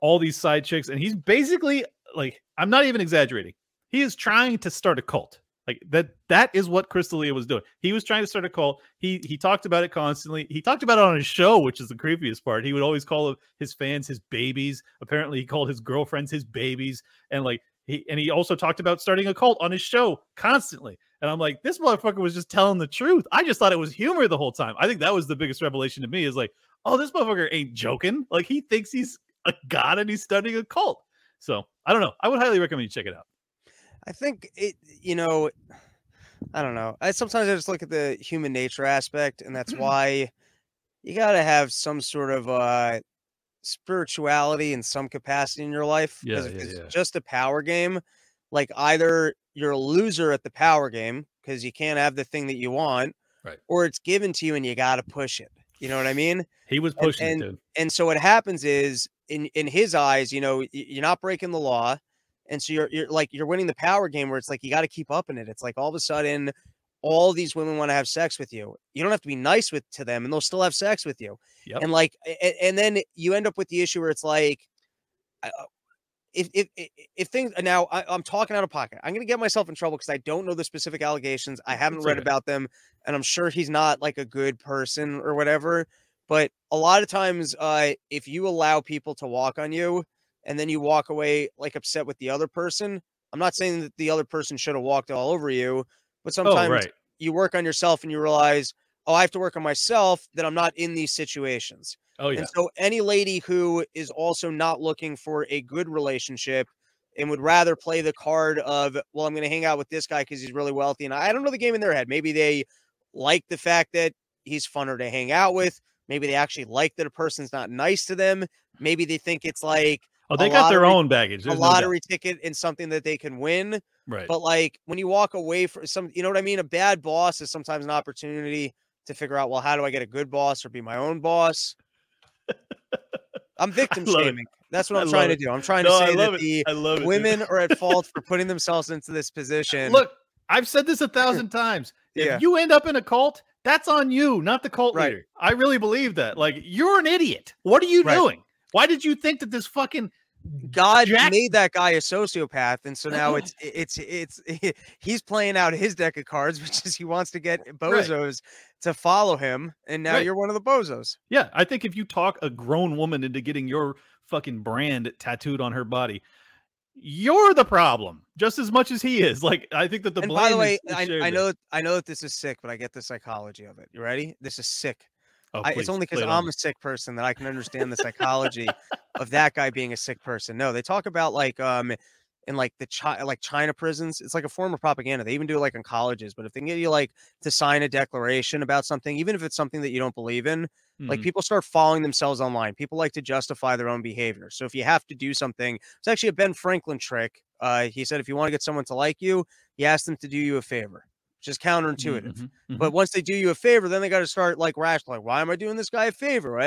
all these side chicks and he's basically like I'm not even exaggerating. He is trying to start a cult. Like that that is what Chris D'Elia was doing. He was trying to start a cult. He he talked about it constantly. He talked about it on his show, which is the creepiest part. He would always call his fans his babies. Apparently, he called his girlfriends his babies. And like he and he also talked about starting a cult on his show constantly. And I'm like, this motherfucker was just telling the truth. I just thought it was humor the whole time. I think that was the biggest revelation to me is like, oh, this motherfucker ain't joking. Like he thinks he's a god and he's starting a cult. So I don't know. I would highly recommend you check it out. I think it, you know, I don't know. I sometimes I just look at the human nature aspect, and that's why you got to have some sort of uh spirituality in some capacity in your life. Yeah, if yeah, it's yeah. just a power game, like either you're a loser at the power game because you can't have the thing that you want, Right. or it's given to you and you got to push it. You know what I mean? He was And- pushing and, it, dude. and so what happens is in in his eyes, you know, you're not breaking the law, and so you're you're like you're winning the power game where it's like you got to keep up in it. It's like all of a sudden, all these women want to have sex with you. You don't have to be nice with to them, and they'll still have sex with you. Yep. And like, and, and then you end up with the issue where it's like. uh, If, if if things now I, I'm talking out of pocket, I'm gonna get myself in trouble because I don't know the specific allegations. I <laughs> haven't read okay. about them, and I'm sure he's not like a good person or whatever. But a lot of times, uh, if you allow people to walk on you and then you walk away like upset with the other person, I'm not saying that the other person should have walked all over you, but Oh, sometimes right. you work on yourself and you realize, oh, I have to work on myself that I'm not in these situations. Oh, yeah. And so any lady who is also not looking for a good relationship and would rather play the card of, well, I'm going to hang out with this guy because he's really wealthy. And I don't know the game in their head. Maybe they like the fact that he's funner to hang out with. Maybe they actually like that a person's not nice to them. Maybe they think it's like Oh, they got their own baggage. a There's no lottery ticket and something that they can win. Right. But like when you walk away from some, you know what I mean? A bad boss is sometimes an opportunity to figure out, well, how do I get a good boss or be my own boss? I'm <laughs> victim it. shaming. That's what I'm trying to do. I'm trying no, to I say love that the I love it. women are at fault for putting themselves into this <laughs> position. Look, I've said this a thousand times. <laughs> If Yeah. you end up in a cult, that's on you, not the cult Right. leader. I really believe that. Like, you're an idiot. What are you Right. doing? Why did you think that this fucking God Jack- made that guy a sociopath, and so now <laughs> it's it's it's <laughs> he's playing out his deck of cards, <laughs> which is he wants to get bozos to follow him, and now Right. you're one of the bozos. Yeah, I think if you talk a grown woman into getting your fucking brand tattooed on her body, you're the problem just as much as he is. Like, I think that the and by the way, is, is I, I know I know that this is sick, but I get the psychology of it. You ready? This is sick. Oh, I, it's only because lay it on I'm a sick person that I can understand the <laughs> psychology of that guy being a sick person. No, they talk about like um in like the chi- like China prisons. It's like a form of propaganda. They even do it like in colleges. But if they get you like to sign a declaration about something, even if it's something that you don't believe in, like Mhm. people start following themselves online. People like to justify their own behavior. So if you have to do something, it's actually a Ben Franklin trick. Uh, he said if you want to get someone to like you, you ask them to do you a favor, which is counterintuitive. Mhm, mhm. But once they do you a favor, then they got to start like rational. Like, why am I doing this guy a favor?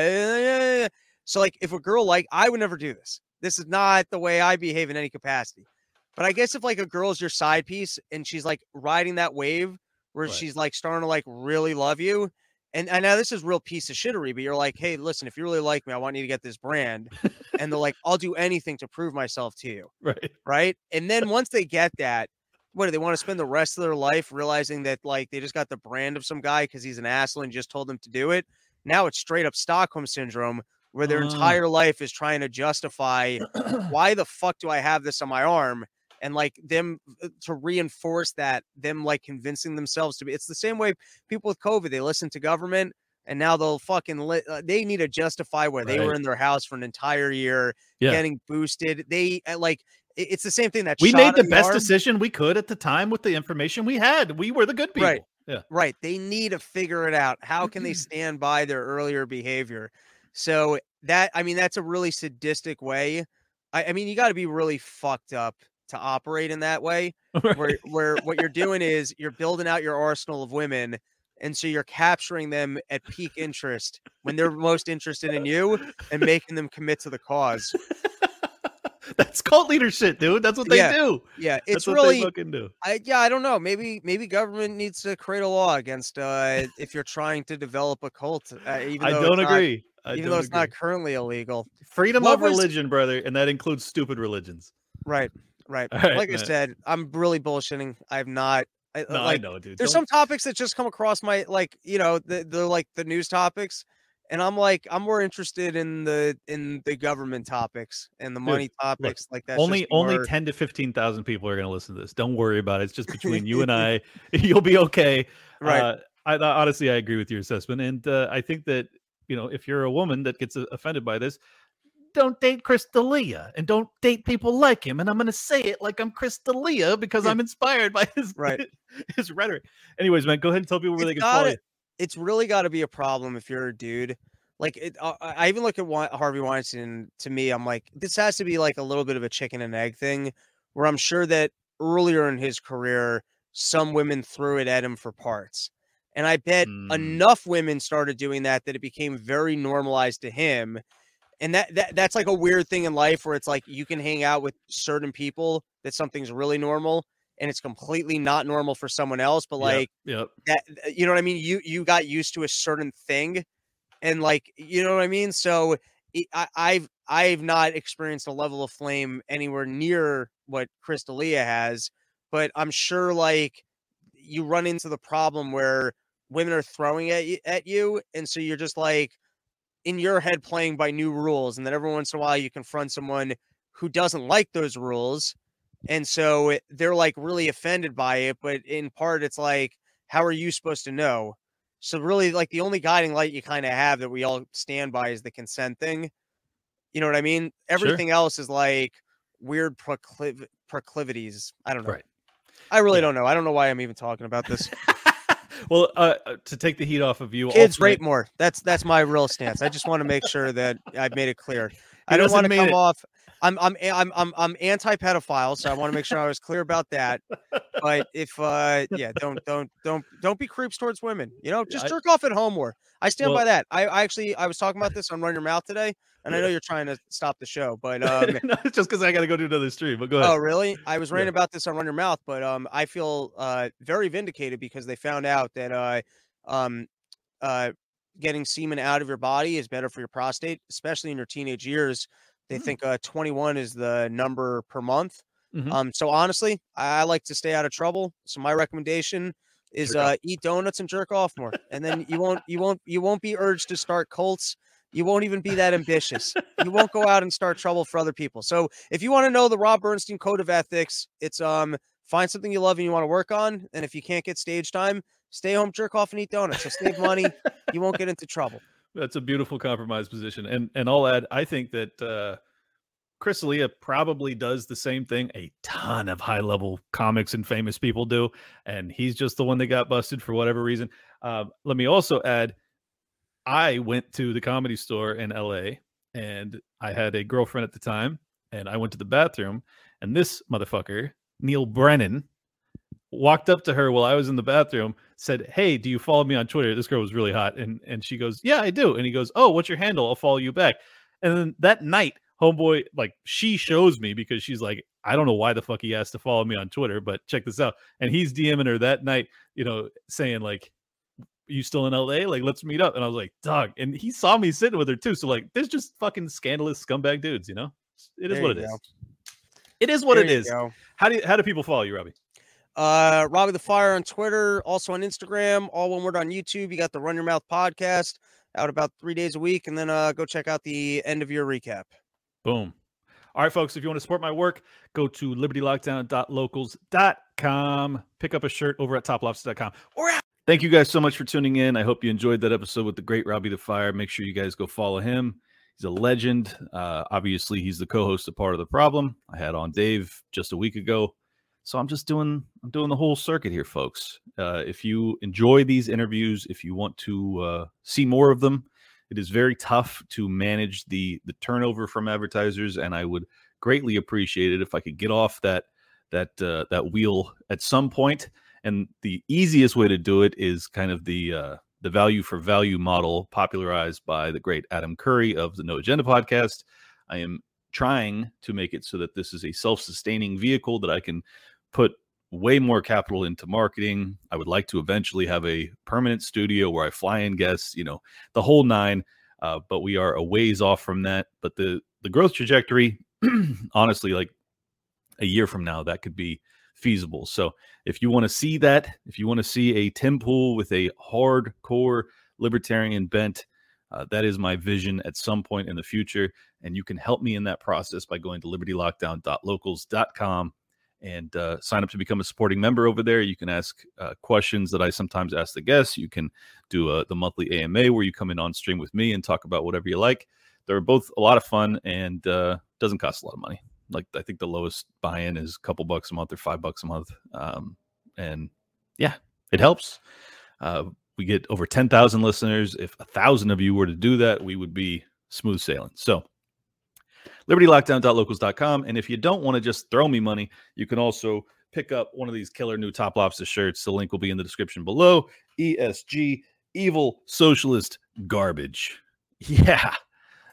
So, like, if a girl like I would never do this. This is not the way I behave in any capacity. But I guess if like a girl's your side piece and she's like riding that wave where Right. she's like starting to like really love you, and I know this is real piece of shittery, but you're like, hey, listen, if you really like me, I want you to get this brand, and they're like, I'll do anything to prove myself to you <laughs> right. right? And then once they get that, what do they want to spend the rest of their life realizing that like they just got the brand of some guy because he's an asshole and just told them to do it? Now it's straight up Stockholm syndrome where their Ah. entire life is trying to justify <clears throat> why the fuck do I have this on my arm? And like them uh, to reinforce that, them like convincing themselves to be. It's the same way people with COVID, they listen to government and now they'll fucking li- uh, they need to justify where they were in their house for an entire year, Yeah. getting boosted. They uh, like it's the same thing that we made the best arm. decision we could at the time with the information we had. We were the good people. Right. Yeah. Right. They need to figure it out. How can they <clears throat> stand by their earlier behavior? So that I mean, that's a really sadistic way. I, I mean, you got to be really fucked up to operate in that way, <laughs> where where what you're doing is you're building out your arsenal of women, and so you're capturing them at peak interest when they're most interested in you and making them commit to the cause. <laughs> That's cult leadership, dude. That's what they Yeah, do. Yeah, it's what really they fucking do. I yeah, I don't know. Maybe maybe government needs to create a law against uh if you're trying to develop a cult. Uh, even I don't it's not- agree. I even though it's agree. not currently illegal. freedom of religion, brother, and that includes stupid religions. Right, right. Right, like I said, I'm really bullshitting. I've not. I, No, like, I know, dude. There's Don't- some topics that just come across my like you know the the like the news topics, and I'm like I'm more interested in the in the government topics and the Dude, money topics. like that. only only more- ten to fifteen thousand people are going to listen to this. Don't worry about it. It's just <laughs> between you and I. <laughs> You'll be okay. right. Uh, I, I honestly, I agree with your assessment, and uh, I think that you know if you're a woman that gets uh, offended by this, don't date Chris D'Elia and don't date people like him. And I'm going to say it like I'm Chris D'Elia because. I'm inspired by his Right. <laughs> his rhetoric. Anyways, man, go ahead and tell people where they It's can follow gotta- you. it's really got to be a problem if you're a dude. Like it, uh, I I even look at Harvey Weinstein. To me, I'm like, this has to be like a little bit of a chicken and egg thing, where I'm sure that earlier in his career, some women threw it at him for parts, and I bet Mm. enough women started doing that that it became very normalized to him. And that, that that's like a weird thing in life where it's like you can hang out with certain people that something's really normal and it's completely not normal for someone else, but like yep. that you know what I mean? You you got used to a certain thing, and like you know what I mean. So I, I've I've not experienced a level of flame anywhere near what Chris D'Elia has, but I'm sure like you run into the problem where women are throwing at you, at you, and so you're just like in your head playing by new rules, and then every once in a while you confront someone who doesn't like those rules. And so it- they're like really offended by it, but in part it's like, how are you supposed to know? So really, like the only guiding light you kind of have that we all stand by is the consent thing. You know what I mean? Everything else is like weird procliv- proclivities. I don't know. Right. I really Yeah. don't know. I don't know why I'm even talking about this. <laughs> well, uh, uh, to take the heat off of you, Kids ultimate- rape more. That's that's my real stance. I just want to make sure that I've made it clear. I don't want to come it. off. I'm I'm a- I'm I'm I'm anti-pedophile, so I want to make sure I was clear about that. But if uh yeah, don't don't don't don't be creeps towards women. You know, just jerk off at home more. I stand by that. I, I actually I was talking about this on Run Your Mouth today, and I know you're trying to stop the show, but <laughs> um no, it's just because I got to go do another stream. But go ahead. Oh, really? I was Yeah. ranting about this on Run Your Mouth, but um, I feel uh very vindicated because they found out that uh, um, uh, getting semen out of your body is better for your prostate, especially in your teenage years. They Mm. think uh 21 is the number per month. Mhm. Um, so honestly, I, like to stay out of trouble. So my recommendation is uh eat donuts and jerk off more, and then you won't you won't you won't be urged to start cults. You won't even be that ambitious. You won't go out and start trouble for other people. So if you want to know the Rob Bernstein code of ethics, it's um find something you love and you want to work on, and if you can't get stage time, stay home, jerk off, and eat donuts. So save money. you won't get into trouble. That's a beautiful compromise position. And and I'll add, I think that uh Chris D'Elia probably does the same thing a ton of high level comics and famous people do. And he's just the one that got busted for whatever reason. Uh, let me also add, I went to the comedy store in LA and I had a girlfriend at the time, and I went to the bathroom, and this motherfucker, Neal Brennan, walked up to her while I was in the bathroom, said, "Hey, do you follow me on Twitter?" This girl was really hot, and and she goes, "Yeah, I do." And he goes, "Oh, what's your handle? I'll follow you back." And then that night, homeboy, like she shows me because she's like, I don't know why the fuck he asked to follow me on Twitter, but check this out. And he's DMing her that night, you know, saying like, "You still in LA? Like, let's meet up." And I was like, "Dog!" And he saw me sitting with her too. So like, there's just fucking scandalous scumbag dudes, you know. It is There what it is. go. It is what There it is. go. How do you, how do people follow you, Robbie? Uh, Robbie the Fire on Twitter, also on Instagram, all one word on YouTube. You got the Run Your Mouth podcast out about three days a week, and then uh, go check out the end of year recap. Boom. All right, folks, if you want to support my work, go to libertylockdown.locals.com. Pick up a shirt over at toplofts.com. Or Thank you guys so much for tuning in. I hope you enjoyed that episode with the great Robbie the Fire. Make sure you guys go follow him. He's a legend. Uh, obviously, he's the co-host of Part of the Problem. I had on Dave just a week ago. So I'm just doing I'm doing the whole circuit here, folks. Uh, if you enjoy these interviews, if you want to uh, see more of them, it is very tough to manage the the turnover from advertisers, and I would greatly appreciate it if I could get off that that uh, that wheel at some point. And the easiest way to do it is kind of the uh, the value for value model popularized by the great Adam Curry of the No Agenda podcast. I am trying to make it so that this is a self-sustaining vehicle that I can put way more capital into marketing. I would like to eventually have a permanent studio where I fly in guests, you know, the whole nine. Uh, but we are a ways off from that. But the the growth trajectory, <clears throat> honestly, like a year from now, that could be feasible. So if you want to see that, if you want to see a Tim Pool with a hardcore libertarian bent, uh, that is my vision at some point in the future. And you can help me in that process by going to libertylockdown.locals.com and uh, sign up to become a supporting member over there. You can ask uh, questions that I sometimes ask the guests. You can do uh, the monthly AMA where you come in on stream with me and talk about whatever you like. They're both a lot of fun and uh, doesn't cost a lot of money. Like I think the lowest buy-in is a couple bucks a month or five bucks a month, um, and yeah, it helps. Uh, we get over ten thousand listeners. If a thousand of you were to do that, we would be smooth sailing. So libertylockdown.locals.com. And if you don't want to just throw me money, you can also pick up one of these killer new Top Lobster shirts. The link will be in the description below. ESG, evil socialist garbage. <laughs> Yeah,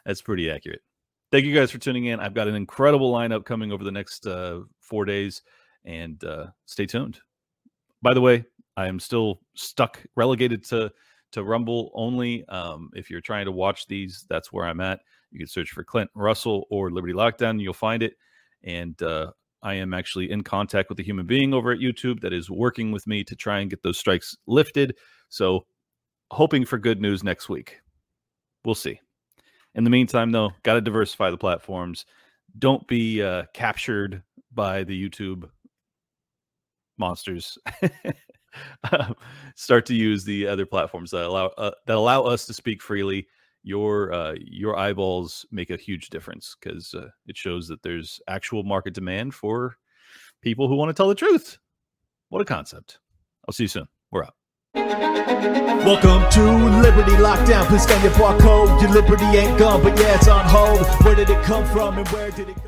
that's pretty accurate. Thank you guys for tuning in. I've got an incredible lineup coming over the next uh, four days, and uh, stay tuned. By the way, I am still stuck, relegated to to Rumble only. Um, if you're trying to watch these, that's where I'm at. You can search for Clint Russell or Liberty Lockdown, you'll find it. And uh, I am actually in contact with a human being over at YouTube that is working with me to try and get those strikes lifted. So, hoping for good news next week. We'll see. In the meantime, though, got to diversify the platforms. Don't be uh, captured by the YouTube monsters. <laughs> um, start to use the other platforms that allow uh, that allow us to speak freely your uh, your eyeballs make a huge difference because uh, it shows that there's actual market demand for people who want to tell the truth. What a concept! I'll see you soon. We're out. Welcome to Liberty Lockdown. Please scan your barcode. Your liberty ain't gone, but yeah, it's on hold. Where did it come from and where did it go?